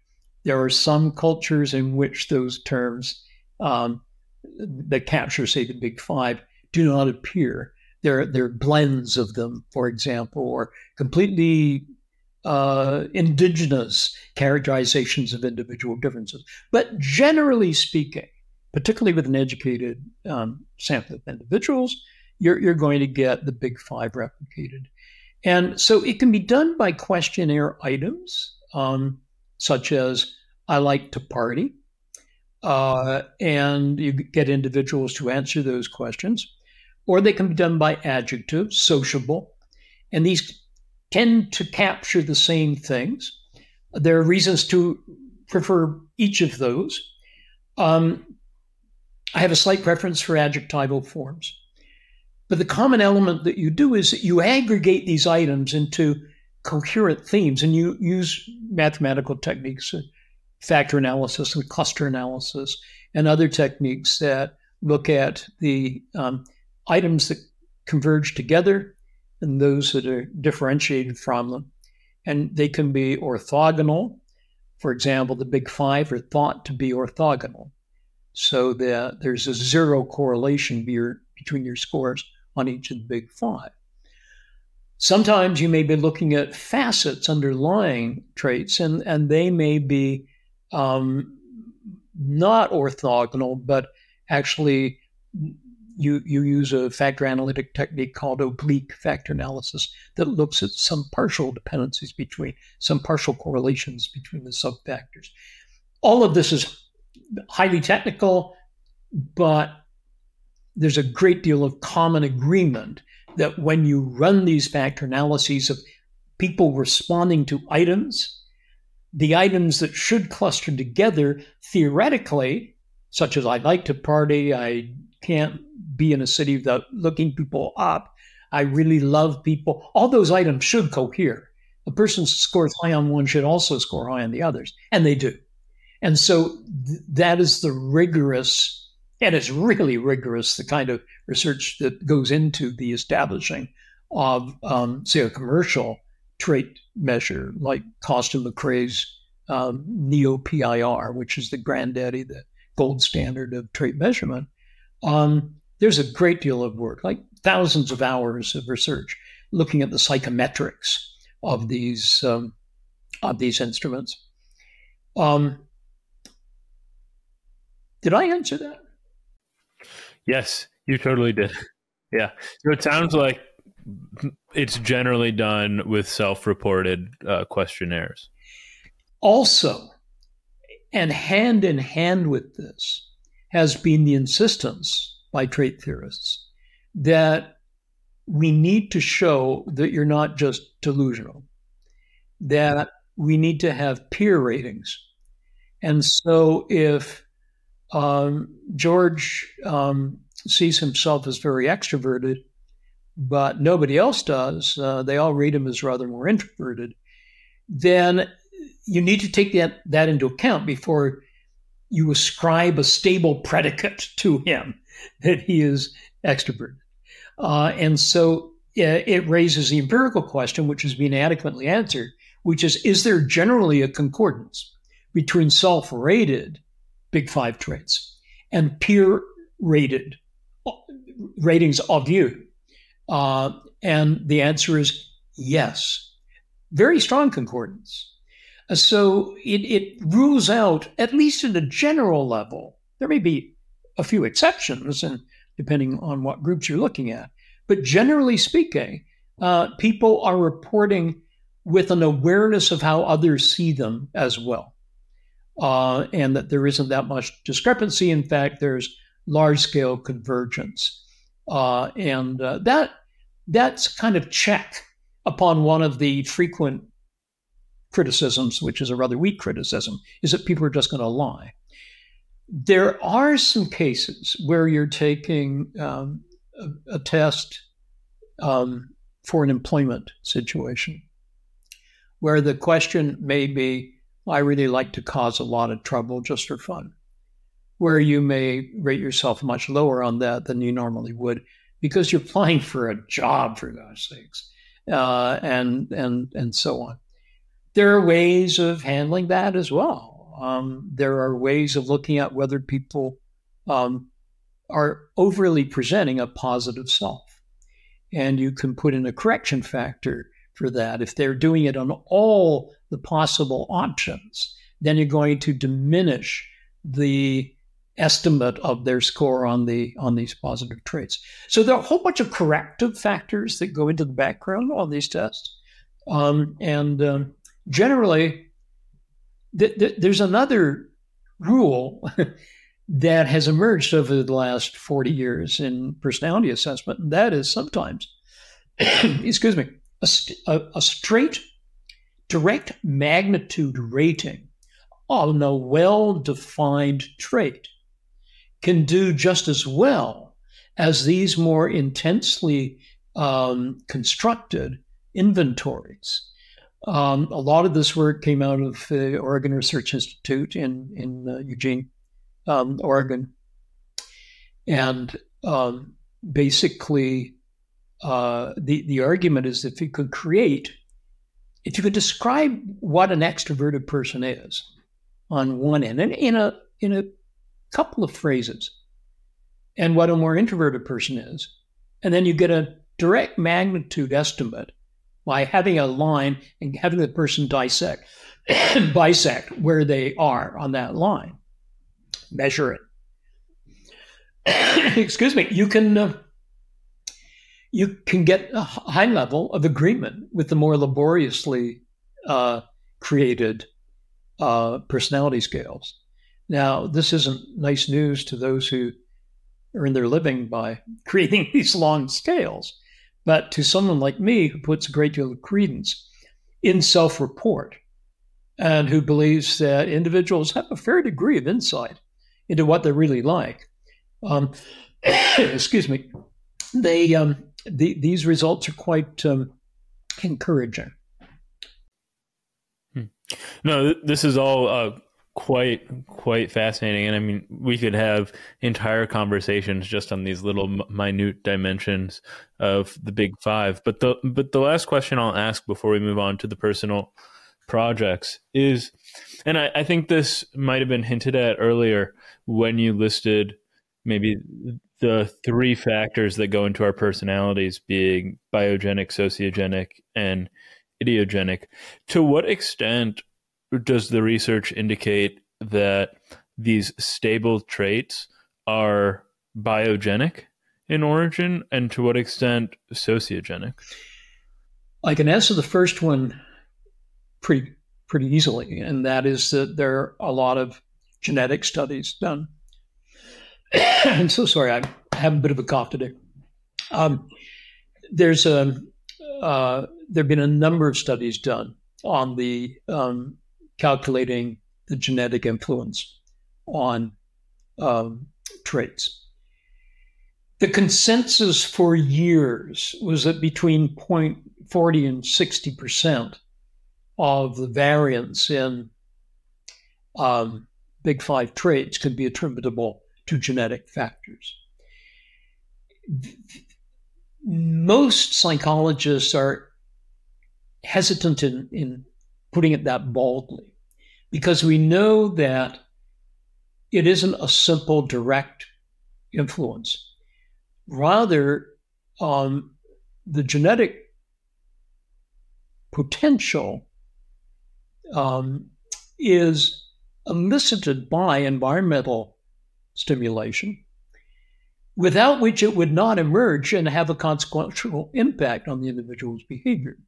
There are some cultures in which those terms um, that capture, say, the Big Five do not appear. Are blends of them, for example, or completely uh, indigenous characterizations of individual differences. But generally speaking, particularly with an educated um, sample of individuals, you're, you're going to get the big five replicated. And so it can be done by questionnaire items, um, such as I like to party. Uh, and you get individuals to answer those questions. Or they can be done by adjectives, sociable. And these tend to capture the same things. There are reasons to prefer each of those. Um, I have a slight preference for adjectival forms. But the common element that you do is that you aggregate these items into coherent themes and you use mathematical techniques, uh, factor analysis and cluster analysis, and other techniques that look at the um, items that converge together and those that are differentiated from them. And they can be orthogonal. For example, the big five are thought to be orthogonal. So that there's a zero correlation between your scores on each of the big five. Sometimes you may be looking at facets underlying traits, and, and they may be um, not orthogonal, but actually you, you use a factor analytic technique called oblique factor analysis that looks at some partial dependencies between, some partial correlations between the subfactors. All of this is highly technical, but there's a great deal of common agreement that when you run these factor analyses of people responding to items, the items that should cluster together theoretically, such as I like to party, I can't be in a city without looking people up, I really love people, all those items should cohere. A person scores high on one should also score high on the others, and they do. And so th- that is the rigorous and it's really rigorous, the kind of research that goes into the establishing of, um, say, a commercial trait measure like Costa and McCrae's um, NEO PI-R, which is the granddaddy, the gold standard of trait measurement. Um, there's a great deal of work, like thousands of hours of research, looking at the psychometrics of these um, of these instruments. Um, did I answer that? Yes, you totally did. (laughs) Yeah. So it sounds like it's generally done with self-reported uh, questionnaires. Also, and hand in hand with this has been the insistence by trait theorists that we need to show that you're not just delusional, that we need to have peer ratings. And so if um, George um, sees himself as very extroverted, but nobody else does. Uh, they all read him as rather more introverted. Then you need to take that, that into account before you ascribe a stable predicate to him that he is extroverted. Uh, and so uh, it raises the empirical question, which has been adequately answered, which is Is there generally a concordance between self rated big five traits and peer rated ratings of you? Uh, and the answer is yes. Very strong concordance. So it, it rules out, at least at a general level, there may be a few exceptions, and depending on what groups you're looking at. But generally speaking, uh, people are reporting with an awareness of how others see them as well, uh, and that there isn't that much discrepancy. In fact, there's large scale convergence, uh, and uh, that that's kind of check upon one of the frequent criticisms, which is a rather weak criticism, is that people are just going to lie. There are some cases where you're taking um, a, a, test um, for an employment situation where the question may be, I really like to cause a lot of trouble just for fun, where you may rate yourself much lower on that than you normally would because you're applying for a job, for God's sakes, uh, and, and, and so on. There are ways of handling that as well. Um, there are ways of looking at whether people um, are overly presenting a positive self. And you can put in a correction factor for that. If they're doing it on all the possible options, then you're going to diminish the estimate of their score on the on these positive traits. So there are a whole bunch of corrective factors that go into the background on these tests, um, and um, generally, th- th- there's another rule (laughs) that has emerged over the last 40 years in personality assessment, and that is sometimes, (clears throat) excuse me, a, st- a, a straight direct magnitude rating on a well defined trait can do just as well as these more intensely um, constructed inventories. Um, a lot of this work came out of the Oregon Research Institute in in uh, Eugene, um, Oregon, and um, basically, uh, the the argument is if you could create, if you could describe what an extroverted person is, on one end, and in a in a couple of phrases, and what a more introverted person is, and then you get a direct magnitude estimate by having a line and having the person dissect, (clears throat) bisect where they are on that line, measure it. (clears throat) Excuse me. You can uh, you can get a high level of agreement with the more laboriously uh, created uh, personality scales. Now, this isn't nice news to those who earn their living by (laughs) creating these long scales. But to someone like me who puts a great deal of credence in self report and who believes that individuals have a fair degree of insight into what they're really like, um, (coughs) excuse me, they, um, the, these results are quite um, encouraging. Hmm. No, this is all uh, quite quite fascinating. And i mean we could have entire conversations just on these little minute dimensions of the big five. But the but the last question i'll ask before we move on to the personal projects is and i, I think this might have been hinted at earlier when you listed maybe the three factors that go into our personalities being biogenic sociogenic and idiogenic to what extent does the research indicate that these stable traits are biogenic in origin and to what extent sociogenic? I can answer the first one pretty pretty easily, and that is that there are a lot of genetic studies done. (coughs) I'm so sorry, I have a bit of a cough today. Um, there's a uh, there have been a number of studies done on the um, calculating the genetic influence on um, traits. The consensus for years was that between 0.40 and 60% of the variance in um, big five traits could be attributable to genetic factors. Most psychologists are hesitant in, in putting it that baldly, because we know that it isn't a simple direct influence. Rather, um, the genetic potential um, is elicited by environmental stimulation, without which it would not emerge and have a consequential impact on the individual's behavior.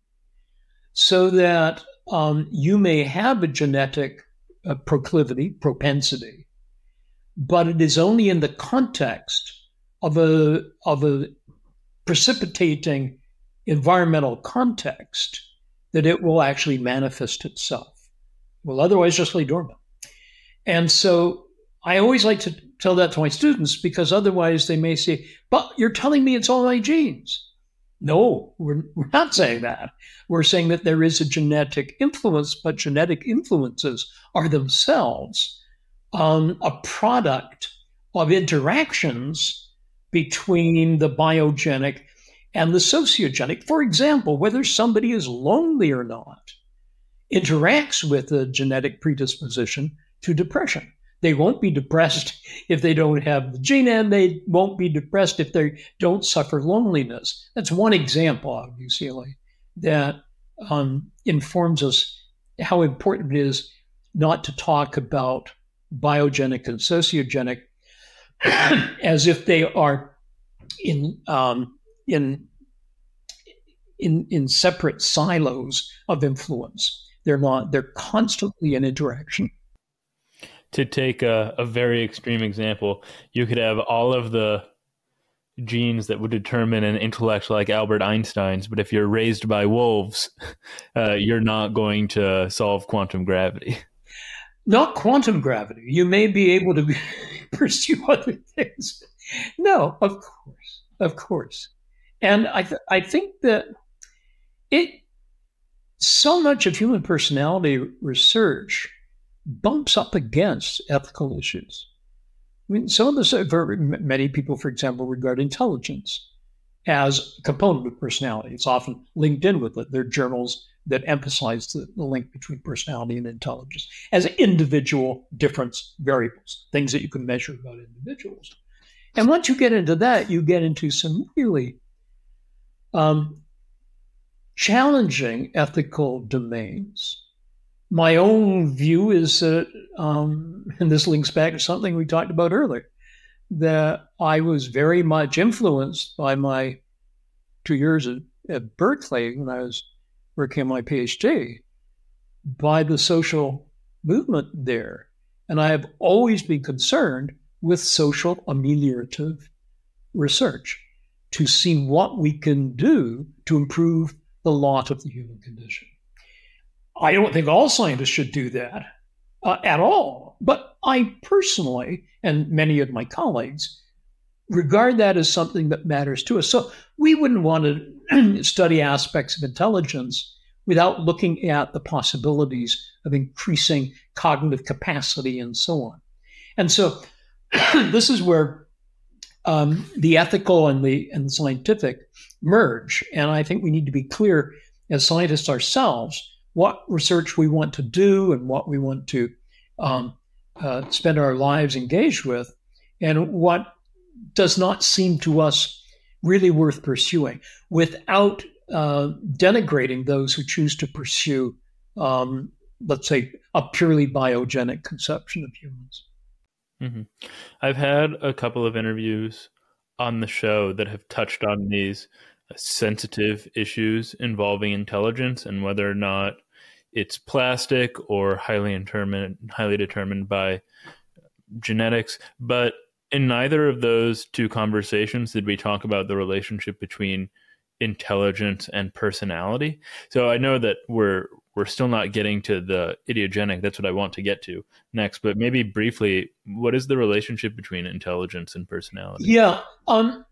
So that um, you may have a genetic uh, proclivity, propensity, but it is only in the context of a, of a precipitating environmental context that it will actually manifest itself. Will otherwise just lay dormant. And so I always like to tell that to my students because otherwise they may say, but you're telling me it's all my genes. No, we're, we're not saying that. We're saying that there is a genetic influence, but genetic influences are themselves um, a product of interactions between the biogenic and the sociogenic. For example, whether somebody is lonely or not interacts with a genetic predisposition to depression. They won't be depressed (laughs) if they don't have the gene, and they won't be depressed if they don't suffer loneliness. That's one example, obviously, that um, informs us how important it is not to talk about biogenic and sociogenic (coughs) as if they are in um, in in in separate silos of influence. They're not. They're constantly in interaction to take a, a very extreme example, you could have all of the genes that would determine an intellect like Albert Einstein's, but if you're raised by wolves, (laughs) uh, you're not going to solve quantum gravity. (laughs) Not quantum gravity. You may be able to (laughs) pursue other things. No, of course, of course. And I, th- I think that it so much of human personality research bumps up against ethical issues. I mean, some of the for many people, for example, regard intelligence as a component of personality. It's often linked in with it. There are journals that emphasize the, the link between personality and intelligence as individual difference variables, things that you can measure about individuals. And once you get into that, you get into some really um, challenging ethical domains my own view is that, um, and this links back to something we talked about earlier, that I was very much influenced by my two years at, at Berkeley when I was working on my PhD by the social movement there. And I have always been concerned with social ameliorative research to see what we can do to improve the lot of the human condition. I don't think all scientists should do that uh, at all. But I personally, and many of my colleagues, regard that as something that matters to us. So we wouldn't want to (clears throat) study aspects of intelligence without looking at the possibilities of increasing cognitive capacity and so on. And so (clears throat) this is where um, the ethical and the and the scientific merge. And I think we need to be clear as scientists ourselves what research we want to do and what we want to um, uh, spend our lives engaged with, and what does not seem to us really worth pursuing without uh, denigrating those who choose to pursue, um, let's say, a purely biogenic conception of humans. Mm-hmm. I've had a couple of interviews on the show that have touched on these sensitive issues involving intelligence and whether or not it's plastic or highly determined highly determined by genetics. But in neither of those two conversations did we talk about the relationship between intelligence and personality. So i know that we're we're still not getting to the idiogenic that's what i want to get to next but maybe briefly what is the relationship between intelligence and personality? Yeah um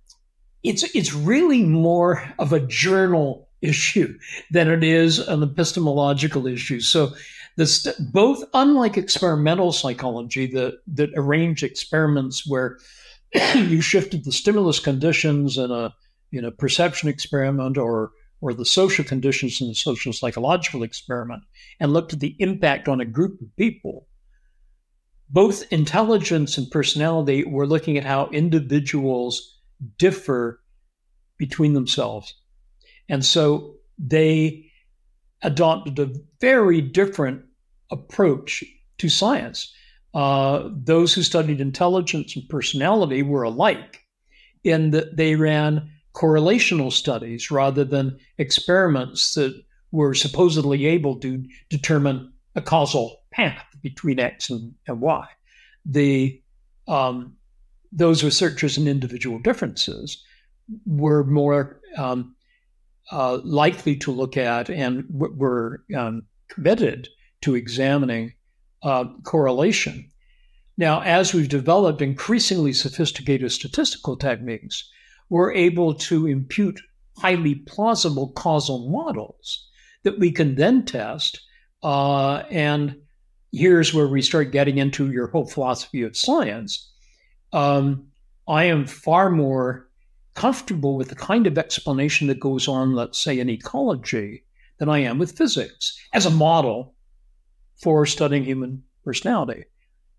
it's it's really more of a journal issue than it is an epistemological issue. So, this both unlike experimental psychology that that arranged experiments where (clears throat) you shifted the stimulus conditions in a in a perception experiment or or the social conditions in a social psychological experiment and looked at the impact on a group of people. Both intelligence and personality were looking at how individuals differ between themselves and so they adopted a very different approach to science. Uh, those who studied intelligence and personality were alike in that they ran correlational studies rather than experiments that were supposedly able to determine a causal path between X and, and Y. The um, those researchers in individual differences were more um, uh, likely to look at and w- were um, committed to examining uh, correlation. Now, as we've developed increasingly sophisticated statistical techniques, we're able to impute highly plausible causal models that we can then test. Uh, and here's where we start getting into your whole philosophy of science. Um, I am far more comfortable with the kind of explanation that goes on, let's say, in ecology than I am with physics as a model for studying human personality.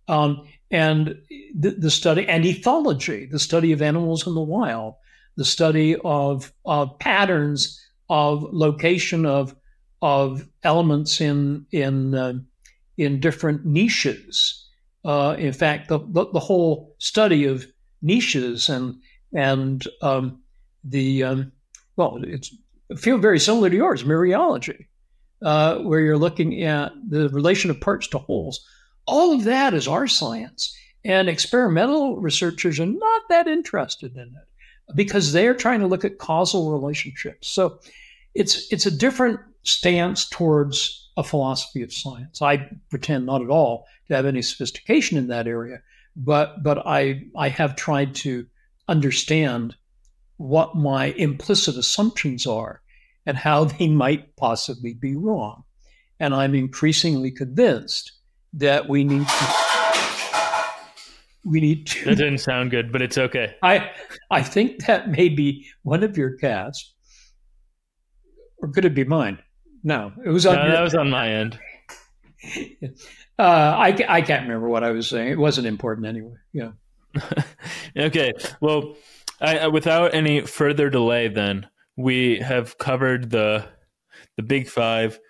Um, and the, the, study and ethology, the study of animals in the wild, the study of, of patterns of location of of elements in in uh, in different niches. Uh, in fact, the, the, the whole study of niches and and um, the um, well, it's feel very similar to yours, mereology, uh, where you're looking at the relation of parts to wholes. All of that is our science, and experimental researchers are not that interested in it because they're trying to look at causal relationships. So it's it's a different stance towards a philosophy of science. I pretend not at all to have any sophistication in that area, but but I I have tried to understand what my implicit assumptions are and how (laughs) they might possibly be wrong. And I'm increasingly convinced that we need to we need to That didn't sound good, but it's okay. I I think that may be one of your cats. Or could it be mine? No, it was on. No, your, that was on my end. (laughs) uh, I I can't remember what I was saying. It wasn't important anyway. Yeah. (laughs) okay. Well, I, without any further delay, then we have covered the the big five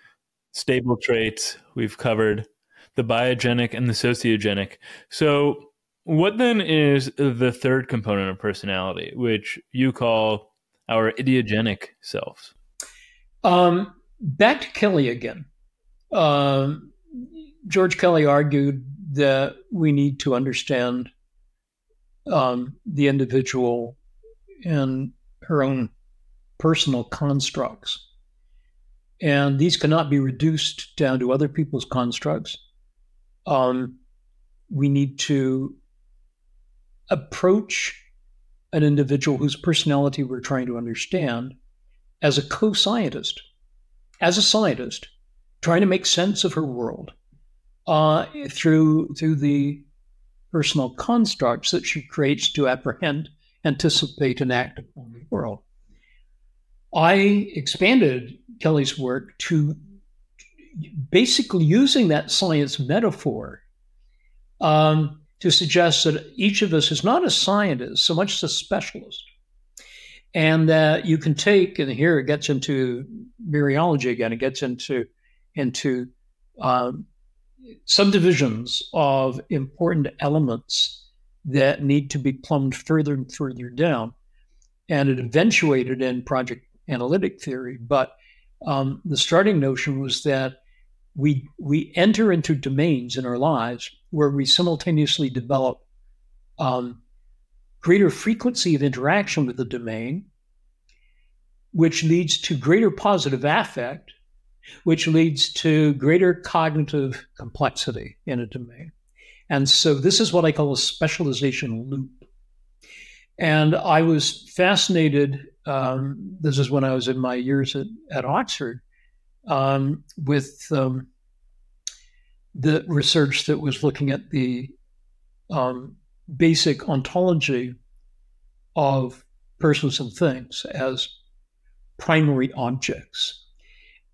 stable traits. We've covered the biogenic and the sociogenic. So, what then is the third component of personality, which you call our idiogenic selves? Um, back to Kelly again. Um, George Kelly argued that we need to understand um, the individual and her own personal constructs. And these cannot be reduced down to other people's constructs. Um, we need to approach an individual whose personality we're trying to understand as a co scientist as a scientist, trying to make sense of her world uh, through through the personal constructs that she creates to apprehend, anticipate, and act upon the world. I expanded Kelly's work to basically using that science metaphor um, to suggest that each of us is not a scientist so much as a specialist and that you can take and here it gets into mereology again it gets into into um, subdivisions of important elements that need to be plumbed further and further down. And it eventuated in project analytic theory but um, the starting notion was that we we enter into domains in our lives where we simultaneously develop um, greater frequency of interaction with the domain, which leads to greater positive affect, which leads to greater cognitive complexity in a domain. And so this is what I call a specialization loop. And I was fascinated. Um, this is when I was in my years at, at Oxford um, with um, the research that was looking at the um, basic ontology of persons and things as primary objects.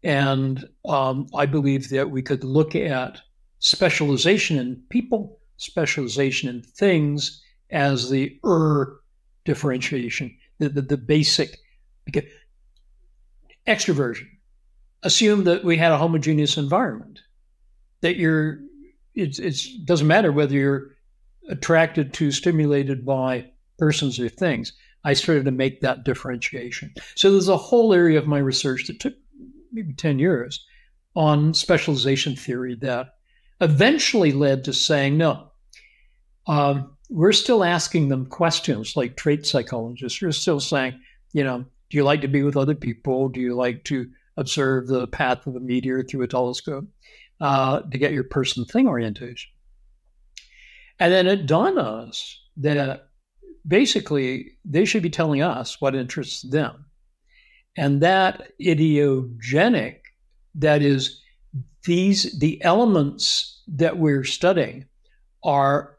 And um, I believe that we could look at specialization in people, specialization in things as the er differentiation, the, the, the basic extroversion. Assume that we had a homogeneous environment. that you're it's it doesn't matter whether you're attracted to stimulated by persons or things. I started to make that differentiation. So there's a whole area of my research that took maybe 10 years on specialization theory that eventually led to saying, no, um, we're still asking them questions like trait psychologists. We're still saying, you know, do you like to be with other people? Do you like to observe the path of a meteor through a telescope uh, to get your person thing orientation? And then it dawned on us that basically they should be telling us what interests them. And that idiogenic, that is, these the elements that we're studying are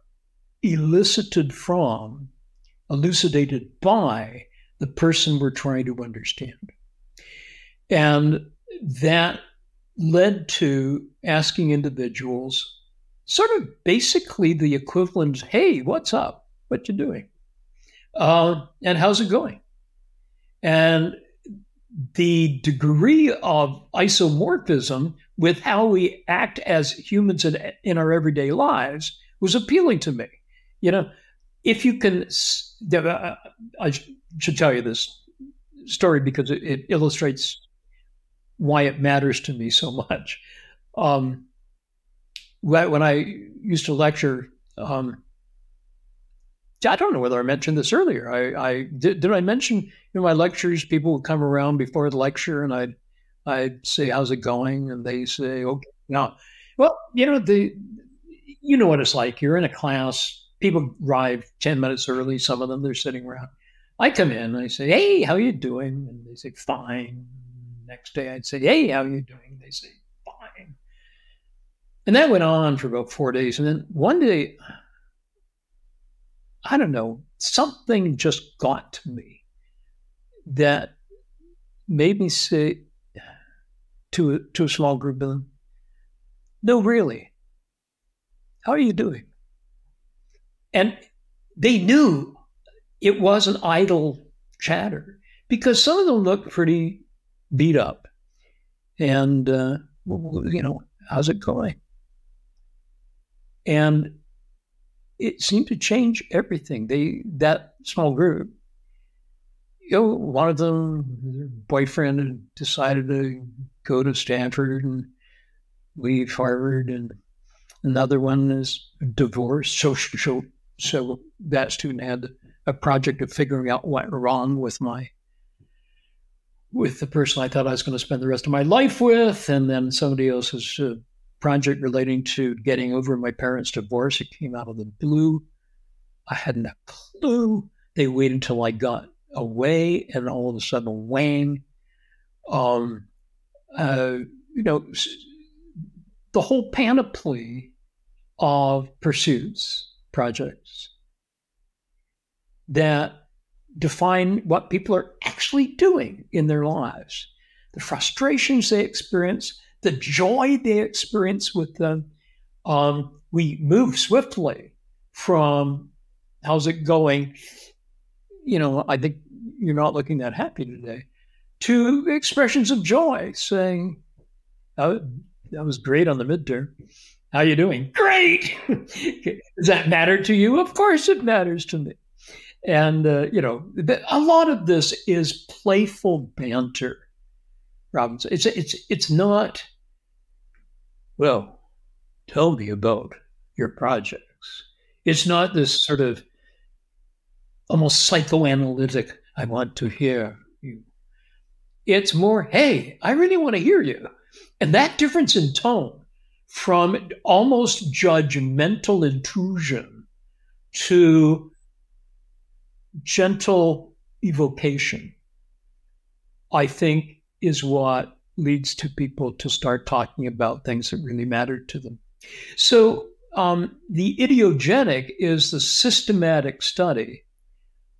elicited from, elucidated by the person we're trying to understand. And that led to asking individuals sort of basically the equivalent hey, what's up? What you doing? Uh, and how's it going? And the degree of isomorphism with how we act as humans in, in our everyday lives was appealing to me. You know, if you can, uh, I should tell you this story because it, it illustrates why it matters to me so much. Um, when I used to lecture, um, I don't know whether I mentioned this earlier. I, I did, did I mention in my lectures, people would come around before the lecture and I'd, I'd say, how's it going? And they say, okay. Now, well, you know, the, you know what it's like. You're in a class, people arrive 10 minutes early. Some of them, they're sitting around. I come in, I say, hey, how you doing? And they say, fine. Next day I'd say, hey, how you doing? They say. And that went on for about four days. And then one day, I don't know, something just got to me that made me say to a, to a small group of them, no, really, how are you doing? And they knew it wasn't idle chatter because some of them looked pretty beat up. And, uh, you know, how's it going? And it seemed to change everything. They that small group, you know, one of them, their boyfriend decided to go to Stanford and leave Harvard, and another one is divorced. So, so, so that student had a project of figuring out what went wrong with my with the person I thought I was going to spend the rest of my life with, and then somebody else's uh, project relating to getting over my parents' divorce. It came out of the blue. I hadn't a clue. They waited until I got away, and all of a sudden, Wayne, um, uh, you know, the whole panoply of pursuits, projects that define what people are actually doing in their lives, the frustrations they experience, the joy they experience with them. Um, we move swiftly from how's it going? You know, I think you're not looking that happy today, to expressions of joy, saying, oh, that was great on the midterm. How are you doing? Great. (laughs) Does that matter to you? Of course it matters to me. And, uh, you know, a lot of this is playful banter, Robinson. It's, it's, it's not well, tell me about your projects. It's not this sort of almost psychoanalytic, I want to hear you. It's more, hey, I really want to hear you. And that difference in tone from almost judgmental intrusion to gentle evocation, I think is what leads to people to start talking about things that really matter to them. So, um, the idiogenic is the systematic study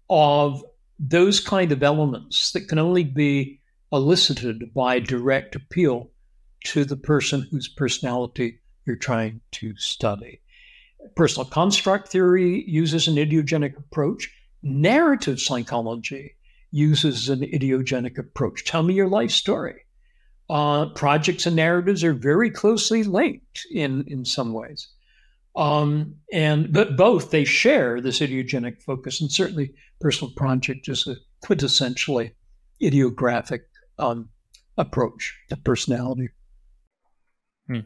of those kind of elements that can only be elicited by direct appeal to the person whose personality you're trying to study. Personal construct theory uses an idiogenic approach. Narrative psychology uses an idiogenic approach. Tell me your life story. uh, projects and narratives are very closely linked in in some ways. Um, and but both they share this idiogenic focus, and certainly personal project is a quintessentially idiographic um, approach to personality. Hmm.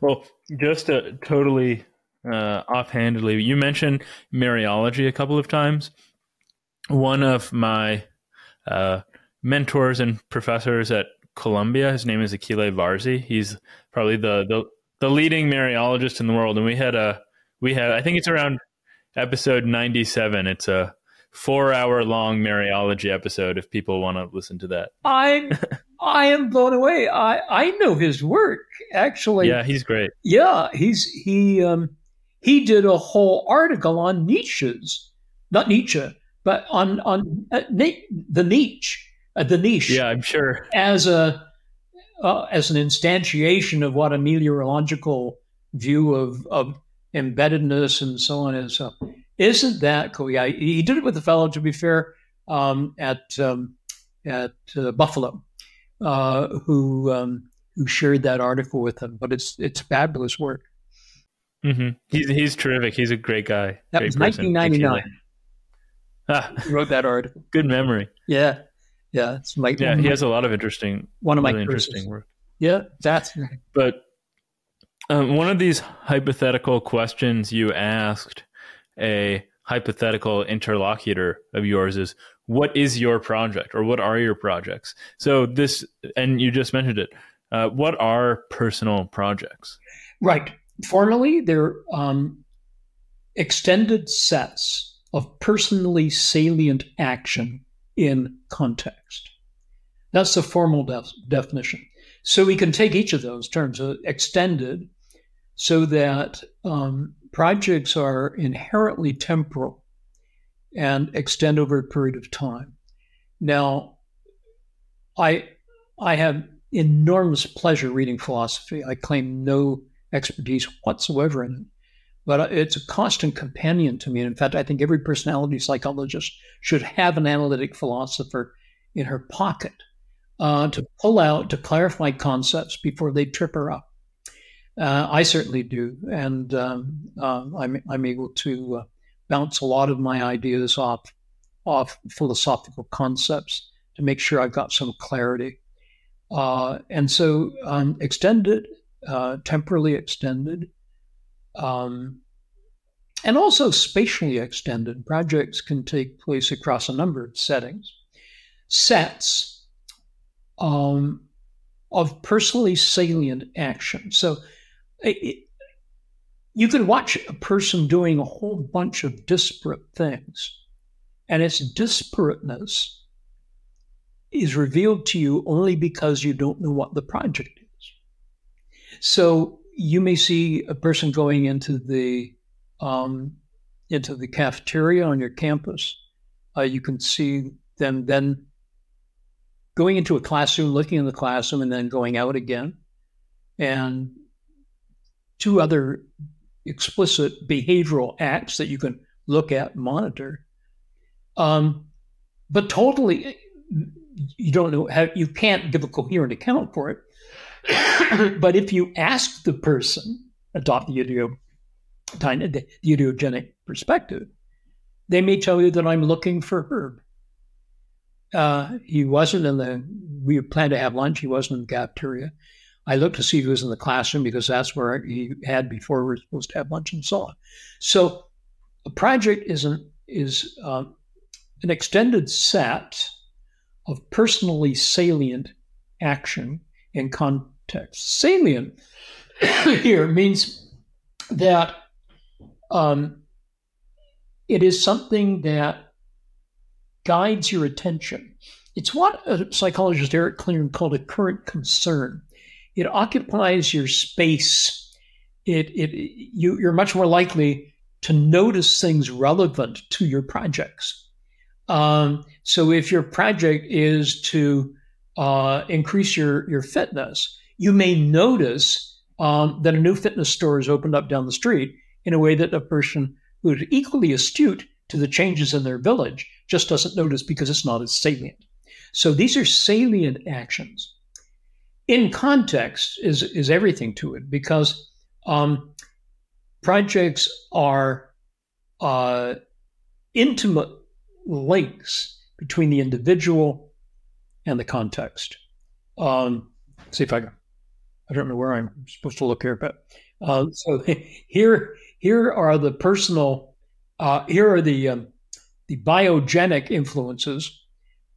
Well, just to totally uh, offhandedly, you mentioned mereology a couple of times. One of my uh, mentors and professors at Columbia, his name is Achille Varzi. He's probably the, the the leading mereologist in the world, and we had a we had I think it's around episode ninety seven. It's a four hour long mereology episode. If people want to listen to that, I (laughs) I am blown away. I I know his work actually. Yeah, he's great. Yeah, he's he um he did a whole article on Nietzsche's, not Nietzsche, but on on uh, the Nietzsche, uh, the niche. Yeah, I'm sure as a uh, as an instantiation of what a mereological view of of embeddedness and so on is. So, isn't that cool? Yeah, he did it with a fellow, to be fair, um, at um, at uh, Buffalo, uh, who um, who shared that article with him. But it's it's fabulous work. Mm-hmm. He's he's terrific. He's a great guy. That great was 1999. Ah, wrote that article. (laughs) Good memory. Yeah, yeah. It's like yeah. He has a lot of interesting, one of really my interesting work. Yeah, that's. But um, one of these hypothetical questions you asked a hypothetical interlocutor of yours is, "What is your project, or what are your projects?" So this, and you just mentioned it. Uh, what are personal projects? Right. Formally, they're um, extended sets of personally salient action in context. That's the formal def- definition. So we can take each of those terms, uh, extended, so that um, projects are inherently temporal and extend over a period of time. Now, I I have enormous pleasure reading philosophy. I claim no expertise whatsoever in it. But it's a constant companion to me. And in fact, I think every personality psychologist should have an analytic philosopher in her pocket uh, to pull out, to clarify concepts before they trip her up. Uh, I certainly do. And um, uh, I'm, I'm able to uh, bounce a lot of my ideas off, off philosophical concepts to make sure I've got some clarity. Uh, and so um, extended uh, temporally extended, um, and also spatially extended. Projects can take place across a number of settings. Sets um, of personally salient action. So it, you can watch a person doing a whole bunch of disparate things, and its disparateness is revealed to you only because you don't know what the project is. So you may see a person going into the um, into the cafeteria on your campus. Uh, you can see them then going into a classroom, looking in the classroom, and then going out again. And two other explicit behavioral acts that you can look at, monitor. Um, but totally, you don't know how you can't give a coherent account for it. But if you ask the person, adopt the idio, the idiogenic perspective, they may tell you that I'm looking for Herb. Uh, he wasn't in the, we planned to have lunch. He wasn't in the cafeteria. I looked to see if he was in the classroom because that's where he had before we were supposed to have lunch and so on. So a project is an, is uh, an extended set of personally salient action and con- text. Salient (coughs) here means that um, it is something that guides your attention. It's what a psychologist Eric Klinger called a current concern. It occupies your space. It, it you, you're much more likely to notice things relevant to your projects. Um, so if your project is to uh, increase your your fitness, you may notice um, that a new fitness store is opened up down the street in a way that a person who is equally astute to the changes in their village just doesn't notice because it's not as salient. So these are salient actions. in context is is everything to it because um, projects are uh, intimate links between the individual and the context. Um, see if I can. I don't know where I'm supposed to look here, but uh, so (laughs) here here are the personal. Uh, here are the um, the biogenic influences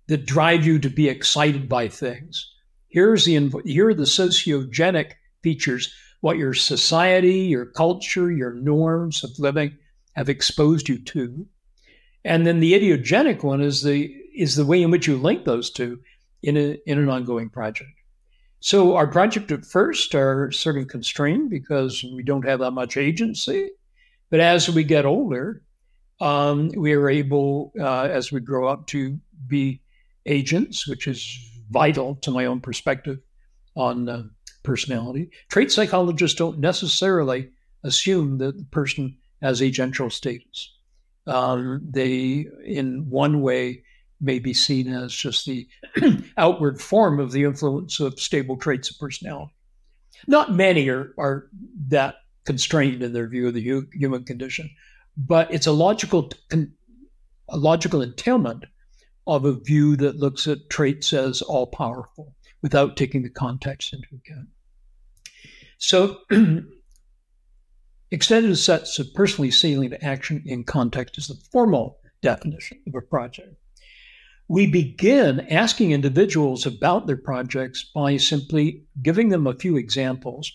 that drive you to be excited by things. Here's the here are the sociogenic features, what your society, your culture, your norms of living have exposed you to. And then the idiogenic one is the is the way in which you link those two in a in an ongoing project. So our project at first are sort of constrained because we don't have that much agency. But as we get older, um, we are able, uh, as we grow up, to be agents, which is vital to my own perspective on uh, personality. Trait psychologists don't necessarily assume that the person has agential status. Um, they, in one way, may be seen as just the (clears throat) outward form of the influence of stable traits of personality. Not many are, are that constrained in their view of the hu- human condition, but it's a logical a logical entailment of a view that looks at traits as all powerful without taking the context into account. So, (clears throat) extended sets of personally salient action in context is the formal definition of a project. We begin asking individuals about their projects by simply giving them a few examples.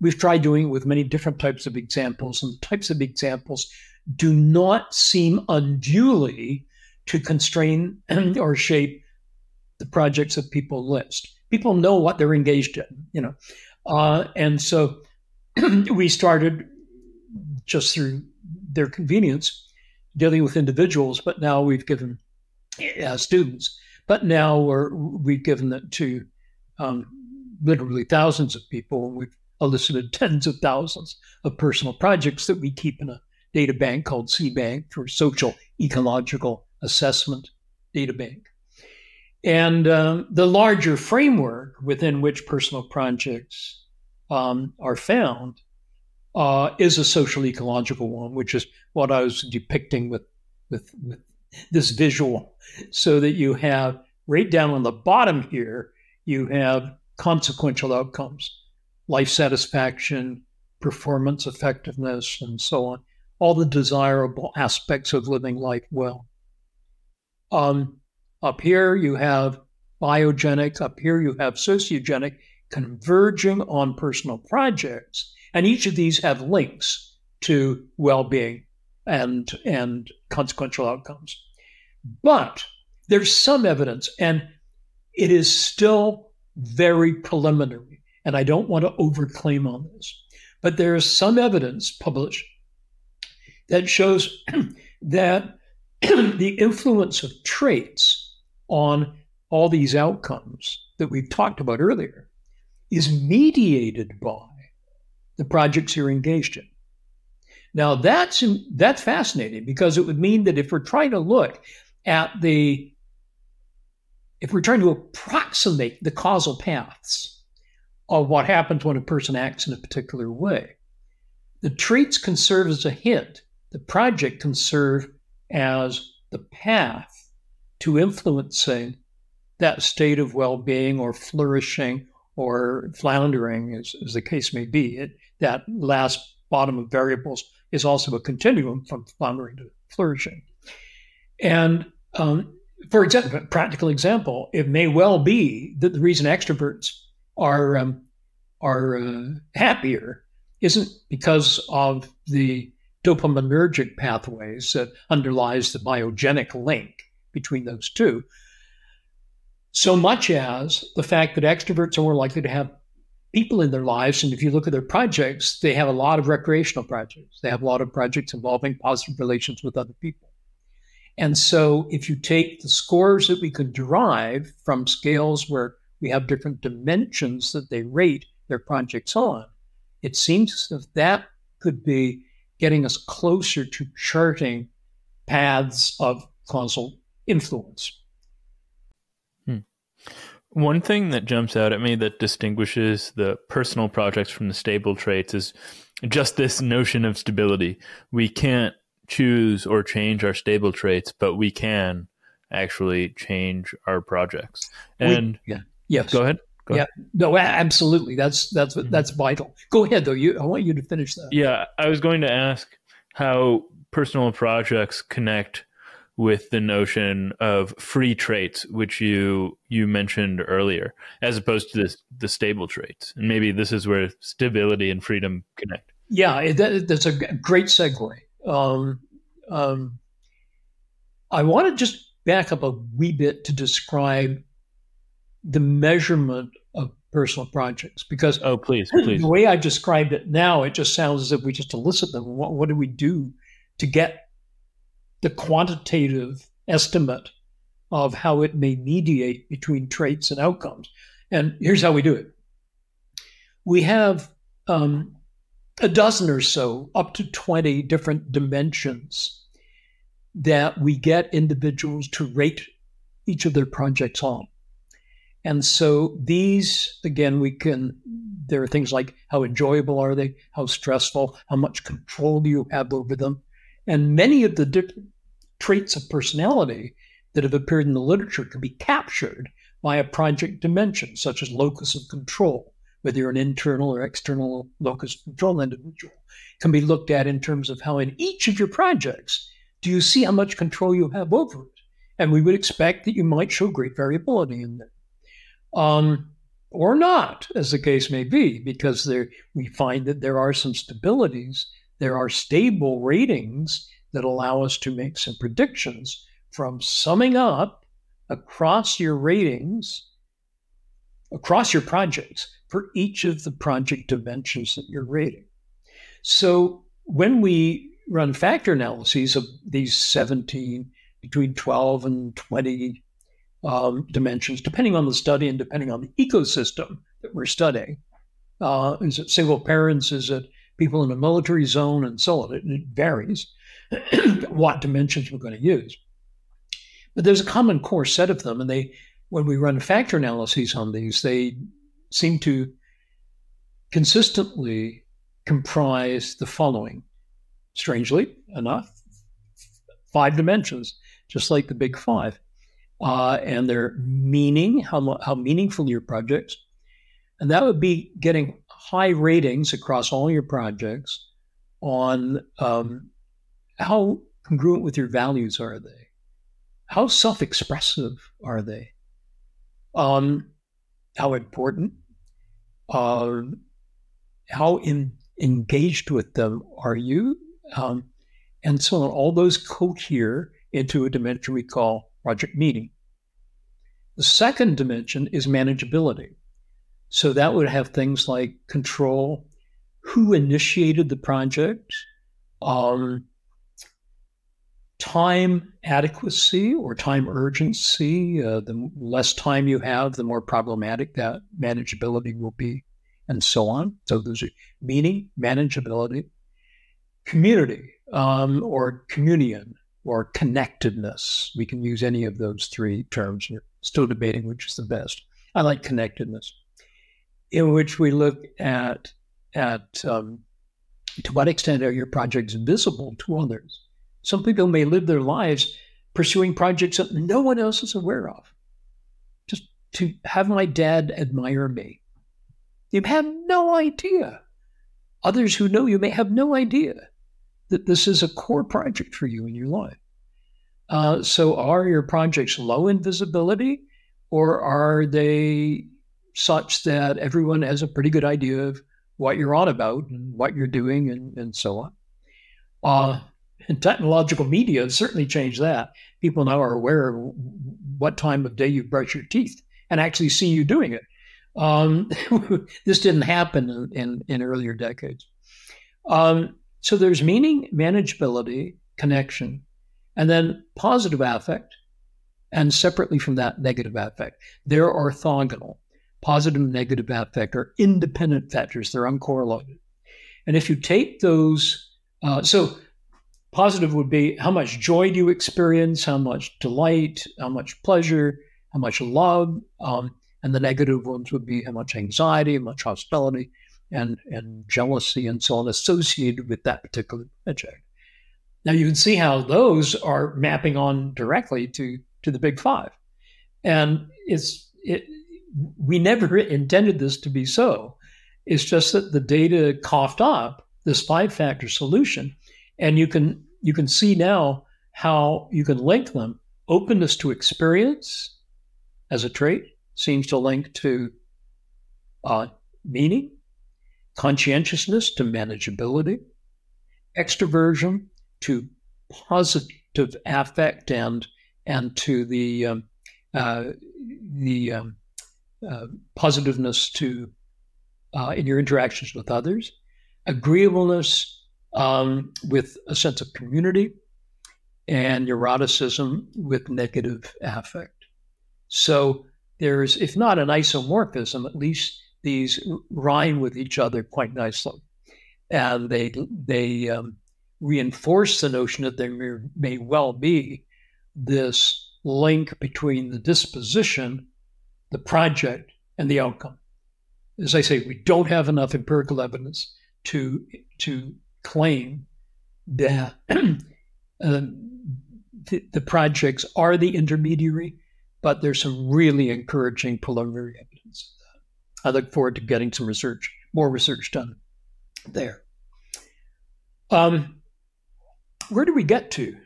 We've tried doing it with many different types of examples, and types of examples do not seem unduly to constrain (clears throat) or shape the projects that people list. People know what they're engaged in, you know, uh, and so (clears throat) we started just through their convenience dealing with individuals, but now we've given uh, students, but now we're, we've given it to um, literally thousands of people. We've elicited tens of thousands of personal projects that we keep in a data bank called SEAbank for social ecological assessment data bank. And um, the larger framework within which personal projects um, are found uh, is a social ecological one, which is what I was depicting with, with, with this visual, so that you have right down on the bottom here, you have consequential outcomes, life satisfaction, performance effectiveness, and so on, all the desirable aspects of living life well. Um, up here you have biogenic, up here you have sociogenic, converging on personal projects. And each of these have links to well being and, and consequential outcomes. But there's some evidence, and it is still very preliminary. And I don't want to overclaim on this, but there is some evidence published that shows (clears throat) that (clears throat) the influence of traits on all these outcomes that we've talked about earlier is mediated by the projects you're engaged in. Now that's that's fascinating because it would mean that if we're trying to look at the if we're trying to approximate the causal paths of what happens when a person acts in a particular way, the traits can serve as a hint. The project can serve as the path to influencing that state of well being or flourishing or floundering, as, as the case may be. It, that last bottom of variables is also a continuum from floundering to flourishing. And um, for example, practical example, it may well be that the reason extroverts are um, are uh, happier isn't because of the dopaminergic pathways that underlies the biogenic link between those two, so much as the fact that extroverts are more likely to have people in their lives. And if you look at their projects, they have a lot of recreational projects. They have a lot of projects involving positive relations with other people. And so if you take the scores that we could derive from scales where we have different dimensions that they rate their projects on, it seems that that could be getting us closer to charting paths of causal influence. One thing that jumps out at me that distinguishes the personal projects from the stable traits is just this notion of stability. We can't choose or change our stable traits, but we can actually change our projects. And we, yeah, yes, go ahead. Go yeah, ahead. no, absolutely. That's that's mm-hmm. that's vital. Go ahead, though. You, I want you to finish that. Yeah, I was going to ask how personal projects connect with the notion of free traits, which you you mentioned earlier, as opposed to this, the stable traits. And maybe this is where stability and freedom connect. Yeah, that, that's a great segue. Um, um, I want to just back up a wee bit to describe the measurement of personal projects because oh please please the way i described it now it just sounds as if we just elicit them what, what do we do to get the quantitative estimate of how it may mediate between traits and outcomes. And here's how we do it we have um, a dozen or so, up to 20 different dimensions that we get individuals to rate each of their projects on. And so these, again, we can, there are things like how enjoyable are they, how stressful, how much control do you have over them, and many of the different traits of personality that have appeared in the literature can be captured by a project dimension, such as locus of control, whether you're an internal or external locus of control individual, can be looked at in terms of how in each of your projects do you see how much control you have over it. And we would expect that you might show great variability in there. Um, or not, as the case may be, because there we find that there are some stabilities there are stable ratings that allow us to make some predictions from summing up across your ratings, across your projects for each of the project dimensions that you're rating. So when we run factor analyses of these 17, between 12 and 20 um, dimensions, depending on the study and depending on the ecosystem that we're studying. Uh, is it single parents? Is it people in a military zone and so on. It, it varies (clears throat) what dimensions we're going to use. But there's a common core set of them, and they, when we run factor analyses on these, they seem to consistently comprise the following. Strangely enough, five dimensions, just like the big five. Uh, and their meaning, how, how meaningful your projects. And that would be getting high ratings across all your projects on um, how congruent with your values are they? How self expressive are they? Um, how important? Uh, how in, engaged with them are you? Um, and so on. All those cohere into a dimension we call project meaning. The second dimension is manageability. So that would have things like control, who initiated the project, um, time adequacy or time urgency. Uh, the less time you have, the more problematic that manageability will be, and so on. So those are meaning, manageability, community um, or communion or connectedness. We can use any of those three terms. We're still debating which is the best. I like connectedness in which we look at at um, to what extent are your projects visible to others. Some people may live their lives pursuing projects that no one else is aware of. Just to have my dad admire me. You have no idea. Others who know you may have no idea that this is a core project for you in your life. Uh, so, are your projects low in visibility, or are they such that everyone has a pretty good idea of what you're on about and what you're doing and, and so on. Uh, and technological media has certainly changed that. People now are aware of what time of day you brush your teeth and actually see you doing it. Um, (laughs) this didn't happen in, in, in earlier decades. Um, so there's meaning, manageability, connection, and then positive affect, and separately from that, negative affect. They're orthogonal positive and negative affect are independent factors, they're uncorrelated. And if you take those, uh, so positive would be how much joy do you experience, how much delight, how much pleasure, how much love, um, and the negative ones would be how much anxiety, how much hostility, and, and jealousy and so on associated with that particular project. Now you can see how those are mapping on directly to, to the big five. And it's it we never (laughs) intended this to be so. It's just that the data coughed up this five factor solution. And you can you can see now how you can link them. Openness to experience as a trait seems to link to uh, meaning, conscientiousness to manageability, extroversion to positive affect and and to the um, uh, the um, uh, positiveness to uh, in your interactions with others, agreeableness um, with a sense of community, and neuroticism with negative affect. So there's, if not an isomorphism, at least these rhyme with each other quite nicely, and they they um, reinforce the notion that there may, may well be this link between the disposition, the project, and the outcome. As I say, we don't have enough empirical evidence to to claim that (clears throat) uh, the, the projects are the intermediary, but there's some really encouraging preliminary evidence of that. I look forward to getting some research, more research done there. Um, where do we get to?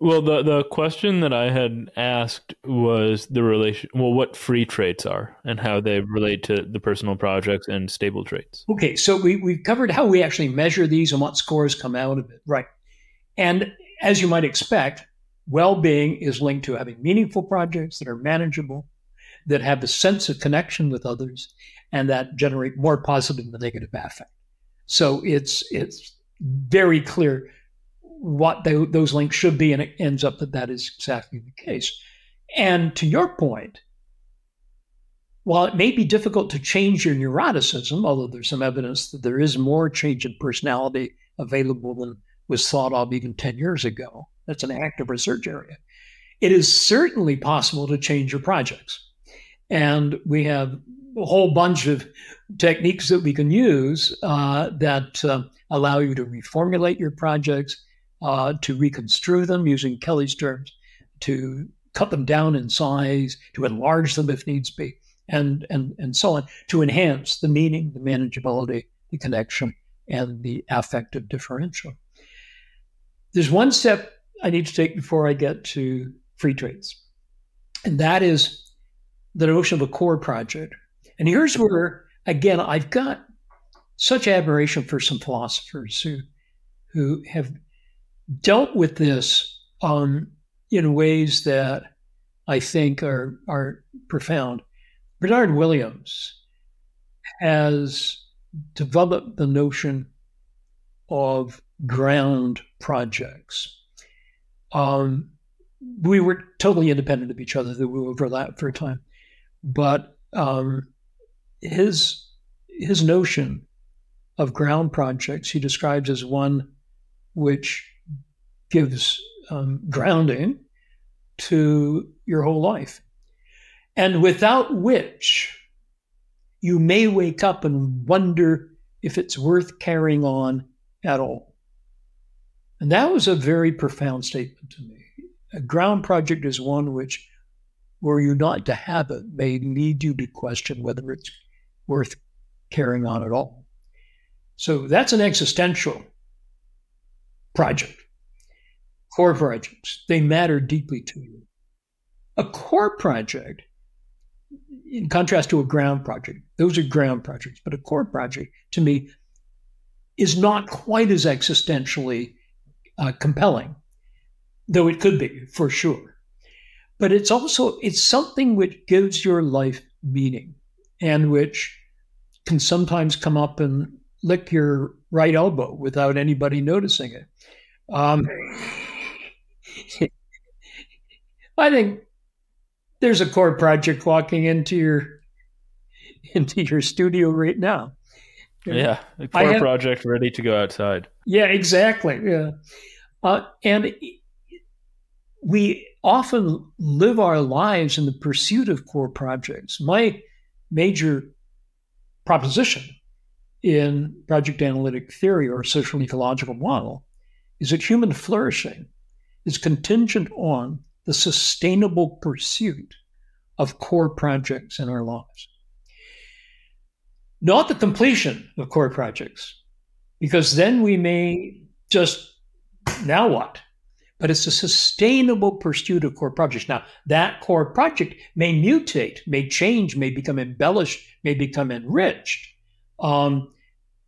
Well, the the question that I had asked was the relation. Well, what free traits are and how they relate to the personal projects and stable traits. Okay, so we we've covered how we actually measure these and what scores come out of it, right? And as you might expect, well-being is linked to having meaningful projects that are manageable, that have a sense of connection with others, and that generate more positive than negative affect. So it's it's very clear what they, those links should be, and it ends up that that is exactly the case. And to your point, while it may be difficult to change your neuroticism, although there's some evidence that there is more change in personality available than was thought of even 10 years ago, that's an active research area. It is certainly possible to change your projects. And we have a whole bunch of techniques that we can use uh, that uh, allow you to reformulate your projects, uh, to reconstrue them using Kelly's terms, to cut them down in size, to enlarge them if needs be, and, and, and so on, to enhance the meaning, the manageability, the connection, and the affective differential. There's one step I need to take before I get to free traits, and that is the notion of a core project. And here's where, again, I've got such admiration for some philosophers who who have dealt with this um, in ways that I think are are profound. Bernard Williams has developed the notion of ground projects. Um, we were totally independent of each other; that we overlapped for a time, but um, his his notion of ground projects he describes as one which gives um, grounding to your whole life, and without which you may wake up and wonder if it's worth carrying on at all. And that was a very profound statement to me. A ground project is one which, were you not to have it, may lead you to question whether it's worth carrying on at all. So that's an existential project. Core projects, they matter deeply to you. A core project, in contrast to a ground project, those are ground projects, but a core project to me is not quite as existentially uh, compelling, though it could be for sure. But it's also it's something which gives your life meaning and which can sometimes come up and lick your right elbow without anybody noticing it. Um, (laughs) I think there's a core project walking into your into your studio right now. Yeah, a core have, project ready to go outside. Yeah, exactly. Yeah, uh, and we often live our lives in the pursuit of core projects. My major proposition in project analytic theory or social ecological model is that human flourishing is contingent on the sustainable pursuit of core projects in our lives. Not the completion of core projects, because then we may just, now what? But it's a sustainable pursuit of core projects. Now, that core project may mutate, may change, may become embellished, may become enriched. Um,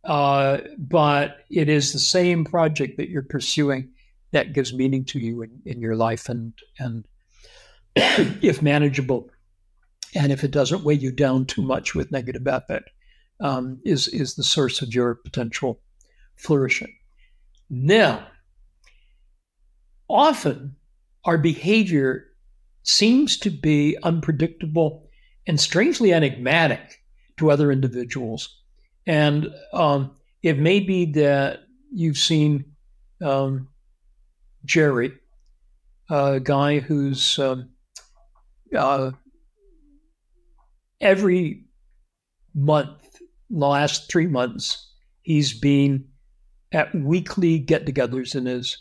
uh, but it is the same project that you're pursuing that gives meaning to you in, in your life and and (clears throat) if manageable. And if it doesn't weigh you down too much with negative affect um, is is the source of your potential flourishing. Now often our behavior seems to be unpredictable and strangely enigmatic to other individuals. And um, it may be that you've seen um, Jerry, a guy who's um, uh, every month, the last three months, he's been at weekly get-togethers in his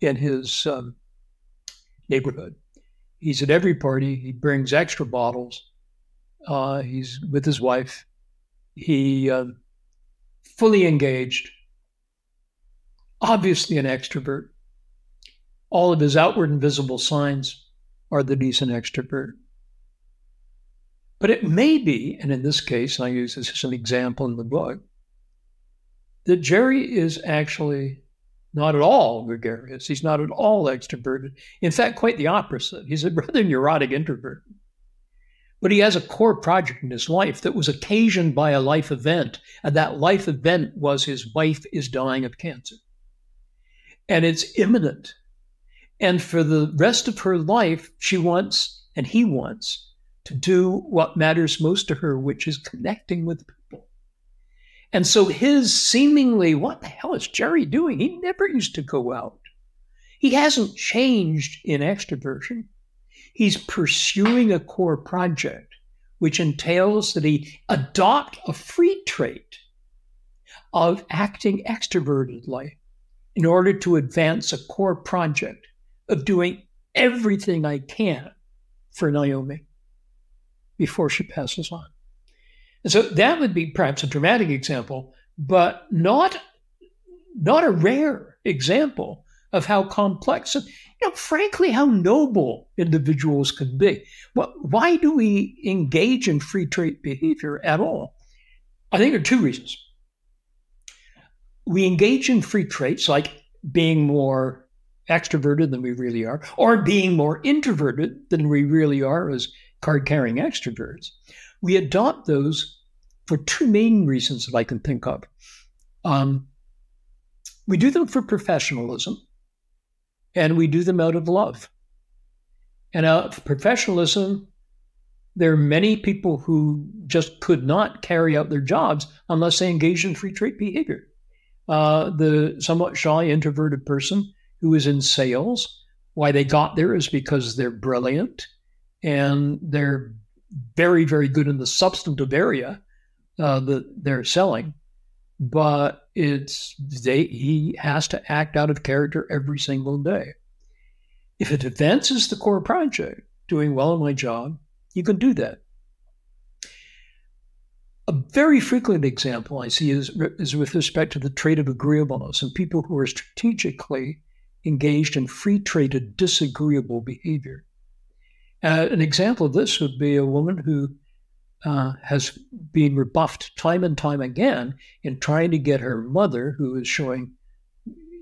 in his um, neighborhood. He's at every party. He brings extra bottles. Uh, he's with his wife he uh, fully engaged, obviously an extrovert. All of his outward and visible signs are that he's an extrovert. But it may be, and in this case, I use this as an example in the book, that Jerry is actually not at all gregarious. He's not at all extroverted. In fact, quite the opposite. He's a (laughs) rather neurotic introvert. But he has a core project in his life that was occasioned by a life event. And that life event was his wife is dying of cancer. And it's imminent. And for the rest of her life, she wants, and he wants, to do what matters most to her, which is connecting with people. And so his seemingly, what the hell is Jerry doing? He never used to go out. He hasn't changed in extroversion. He's pursuing a core project, which entails that he adopt a free trait of acting extrovertedly in order to advance a core project of doing everything I can for Naomi before she passes on. And so that would be perhaps a dramatic example, but not, not a rare example of how complex and you know, frankly, how noble individuals can be. Well, why do we engage in free trait behavior at all? I think there are two reasons. We engage in free traits like being more extroverted than we really are, or being more introverted than we really are as card carrying extroverts. We adopt those for two main reasons that I can think of. Um, we do them for professionalism and we do them out of love. And out of professionalism, there are many people who just could not carry out their jobs unless they engaged in free trait behavior. Uh, the somewhat shy, introverted person who is in sales, why they got there is because they're brilliant and they're very, very good in the substantive area uh, that they're selling but it's they he has to act out of character every single day. If it advances the core project, doing well in my job, you can do that. A very frequent example I see is, is with respect to the trait of agreeableness and people who are strategically engaged in free traded disagreeable behavior. Uh, an example of this would be a woman who uh, has been rebuffed time and time again in trying to get her mother, who is showing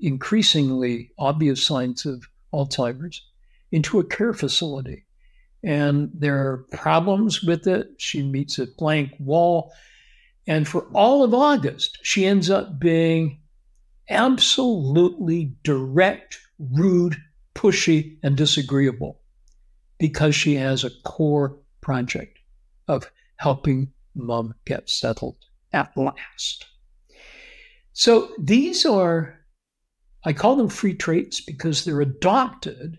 increasingly obvious signs of Alzheimer's, into a care facility. And there are problems with it. She meets a blank wall. And for all of August, she ends up being absolutely direct, rude, pushy, and disagreeable because she has a core project of helping mom get settled at last. So these are, I call them free traits because they're adopted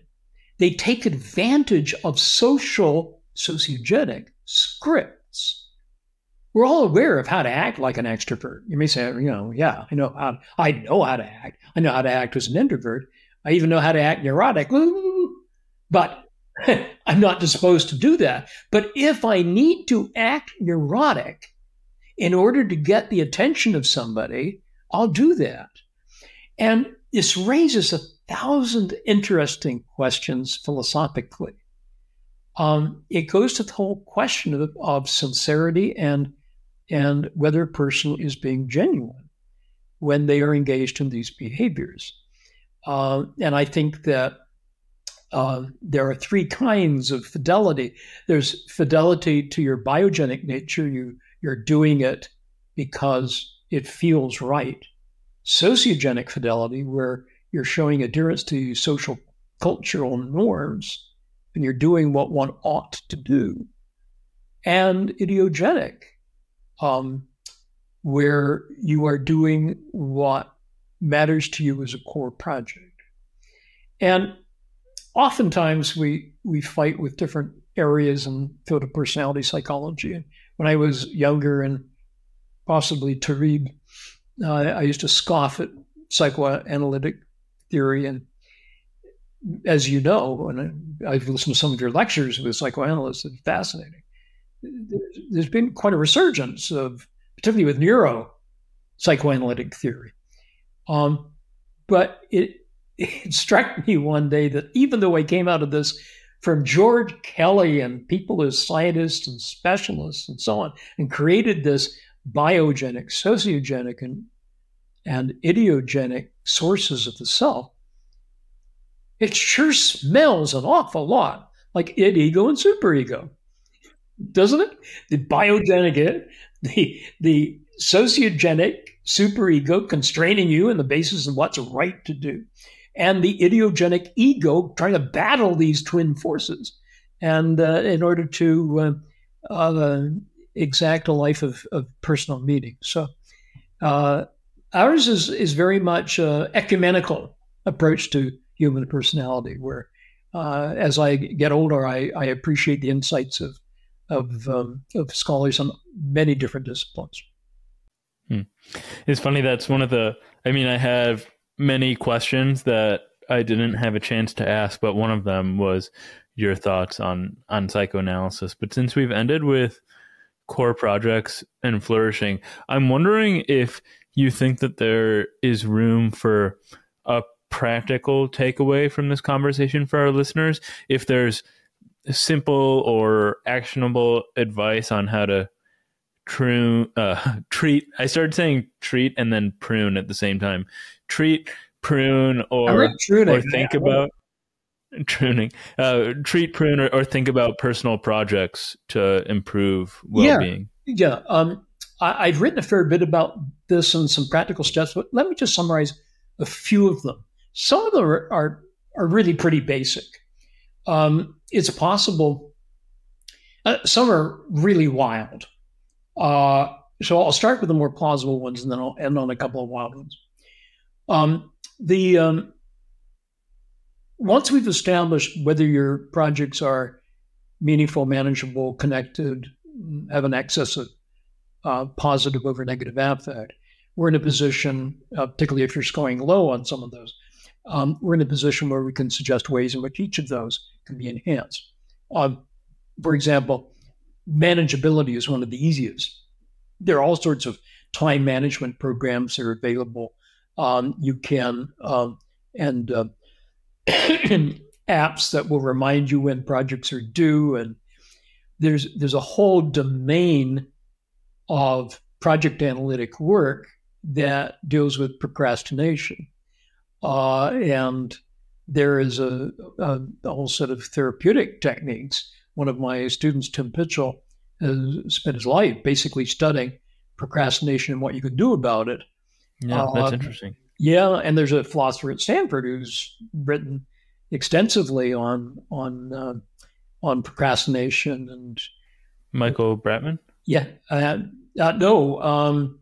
they take advantage of social sociogenic scripts. We're all aware of how to act like an extrovert. You may say, you know, yeah, I know how I know how to act. I know how to act as an introvert. I even know how to act neurotic. (laughs) But (laughs) I'm not disposed to do that. But if I need to act neurotic in order to get the attention of somebody, I'll do that. And this raises a thousand interesting questions philosophically. Um, it goes to the whole question of, of sincerity and and whether a person is being genuine when they are engaged in these behaviors. Uh, and I think that uh, there are three kinds of fidelity. There's fidelity to your biogenic nature. You you're doing it because it feels right. Sociogenic fidelity, where you're showing adherence to social cultural norms and you're doing what one ought to do. And idiogenic, um, where you are doing what matters to you as a core project. And oftentimes we we fight with different areas in field of personality psychology. When I was younger and possibly to uh, I used to scoff at psychoanalytic theory. And as you know, and I've listened to some of your lectures with psychoanalysts, it's fascinating. There's been quite a resurgence of, particularly with neuro psychoanalytic theory. Um, but it, it struck me one day that even though I came out of this from George Kelly and people as scientists and specialists and so on, and created this biogenic, sociogenic, and and idiogenic sources of the self, it sure smells an awful lot like id ego and superego, doesn't it? The biogenic, the the sociogenic superego constraining you in the basis of what's right to do, and the idiogenic ego trying to battle these twin forces, and uh, in order to uh, uh, exact a life of, of personal meaning. So. Uh, Ours is, is very much an ecumenical approach to human personality, where uh, as I get older, I, I appreciate the insights of of, um, of scholars on many different disciplines. Hmm. It's funny. That's one of the. I mean, I have many questions that I didn't have a chance to ask, but one of them was your thoughts on on psychoanalysis. But since we've ended with core projects and flourishing, I'm wondering if you think that there is room for a practical takeaway from this conversation for our listeners? If there's simple or actionable advice on how to true, uh, (laughs) treat, I started saying treat and then prune at the same time. Treat, prune, or, or think about (laughs) pruning uh, treat prune or, or, think about personal projects to improve well-being yeah, yeah. Um, I, have written a fair bit about this and some practical steps, but let me just summarize a few of them. Some of them are, are, are really pretty basic. Um, it's possible, uh, some are really wild. Uh, so I'll start with the more plausible ones and then I'll end on a couple of wild ones. Um, the um, once we've established whether your projects are meaningful, manageable, connected, have an excess of uh, positive over negative affect, we're in a position, uh, particularly if you're scoring low on some of those, um, we're in a position where we can suggest ways in which each of those can be enhanced. Um, for example, manageability is one of the easiest. There are all sorts of time management programs that are available. Um, you can, um, and uh, (clears throat) apps that will remind you when projects are due. And there's, there's a whole domain of project analytic work that deals with procrastination. Uh, and there is a, a, a, whole set of therapeutic techniques. One of my students, Tim Pychyl, has spent his life basically studying procrastination and what you can do about it. Yeah, that's uh, interesting. Yeah, and there's a philosopher at Stanford who's written extensively on on uh, on procrastination and Michael Bratman. Yeah, uh, uh, no, um,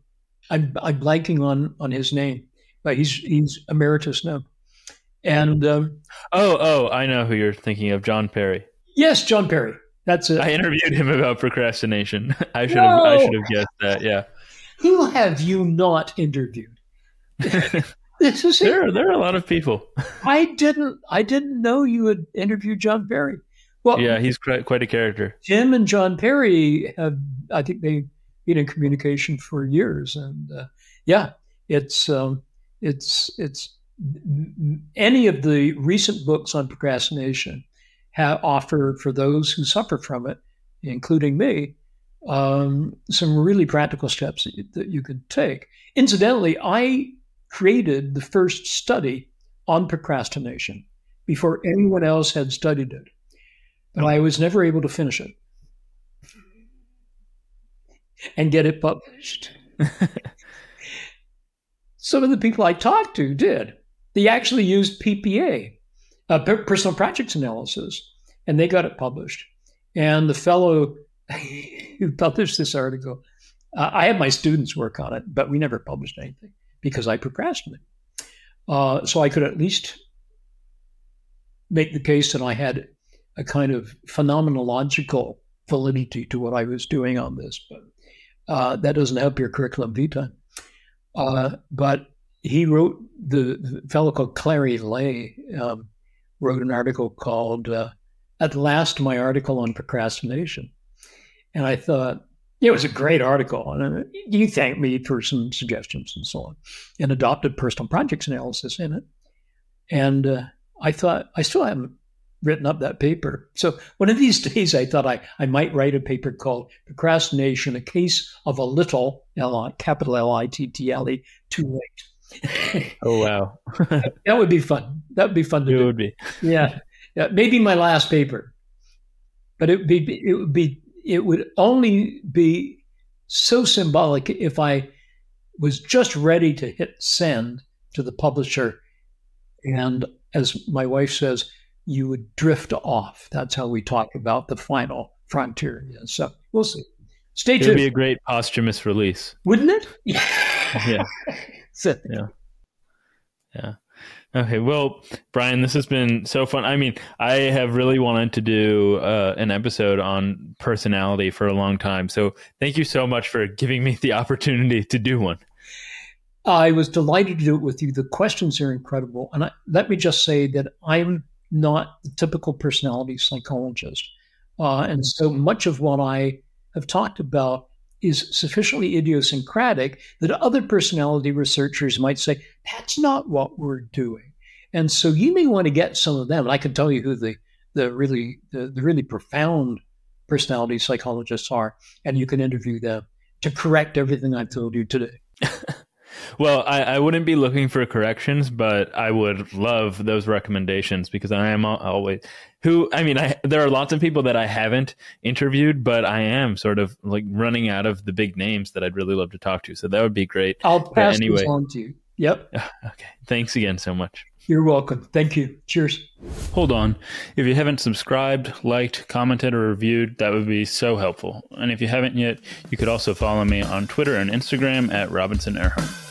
I'm I'm blanking on on his name, but he's he's emeritus now, And um, oh, oh, I know who you're thinking of, John Perry. Yes, John Perry. That's it. I interviewed him about procrastination. (laughs) I should have. I should have guessed that. Yeah. Who have you not interviewed? (laughs) this is there. There are a lot of people. I didn't. I didn't know you had interviewed John Perry. Well, yeah, he's quite, quite a character. Jim and John Perry have. I think they've been in communication for years, and uh, yeah, it's um, it's it's any of the recent books on procrastination have offered for those who suffer from it, including me, um, some really practical steps that you, that you could take. Incidentally, I created the first study on procrastination before anyone else had studied it, but I was never able to finish it and get it published. (laughs) Some of the people I talked to did. They actually used PPA, uh, personal projects analysis, and they got it published. And the fellow (laughs) who published this article, uh, I had my students work on it, but we never published anything because I procrastinated. Uh, so I could at least make the case that I had a kind of phenomenological validity to what I was doing on this, but uh, that doesn't help your curriculum vitae. Uh, but he wrote the, the fellow called Clarry Lay um, wrote an article called uh, "At Last: My Article on Procrastination," and I thought it was a great article. And he thanked me for some suggestions and so on, and adopted personal projects analysis in it. And uh, I thought I still haven't written up that paper. So one of these days, I thought I, I might write a paper called "Procrastination: A Case of a Little L-I, capital L I T T L E Too Late." oh wow, (laughs) that would be fun. That would be fun to it do. It would be. yeah, yeah, maybe my last paper, but it would be it would be it would only be so symbolic if I was just ready to hit send to the publisher, and as my wife says, you would drift off. That's how we talk about the final frontier. So we'll see. Stay tuned. It would be a great posthumous release, wouldn't it? (laughs) Yeah. yeah. yeah. Yeah. Okay. Well, Brian, this has been so fun. I mean, I have really wanted to do uh, an episode on personality for a long time. So thank you so much for giving me the opportunity to do one. I was delighted to do it with you. The questions are incredible. And I, let me just say that I'm not the typical personality psychologist. Uh, and so much of what I have talked about is sufficiently idiosyncratic that other personality researchers might say, that's not what we're doing. And so you may want to get some of them. And I can tell you who the, the really the, the really profound personality psychologists are, and you can interview them to correct everything I've told you today. (laughs) Well, I, I, wouldn't be looking for corrections, but I would love those recommendations because I am always who. I mean, I, there are lots of people that I haven't interviewed, but I am sort of like running out of the big names that I'd really love to talk to. So that would be great. I'll pass anyway. this on to you. Yep. (laughs) Okay. Thanks again so much. You're welcome. Thank you. Cheers. Hold on. If you haven't subscribed, liked, commented, or reviewed, that would be so helpful. And if you haven't yet, you could also follow me on Twitter and Instagram at Robinson Erhardt.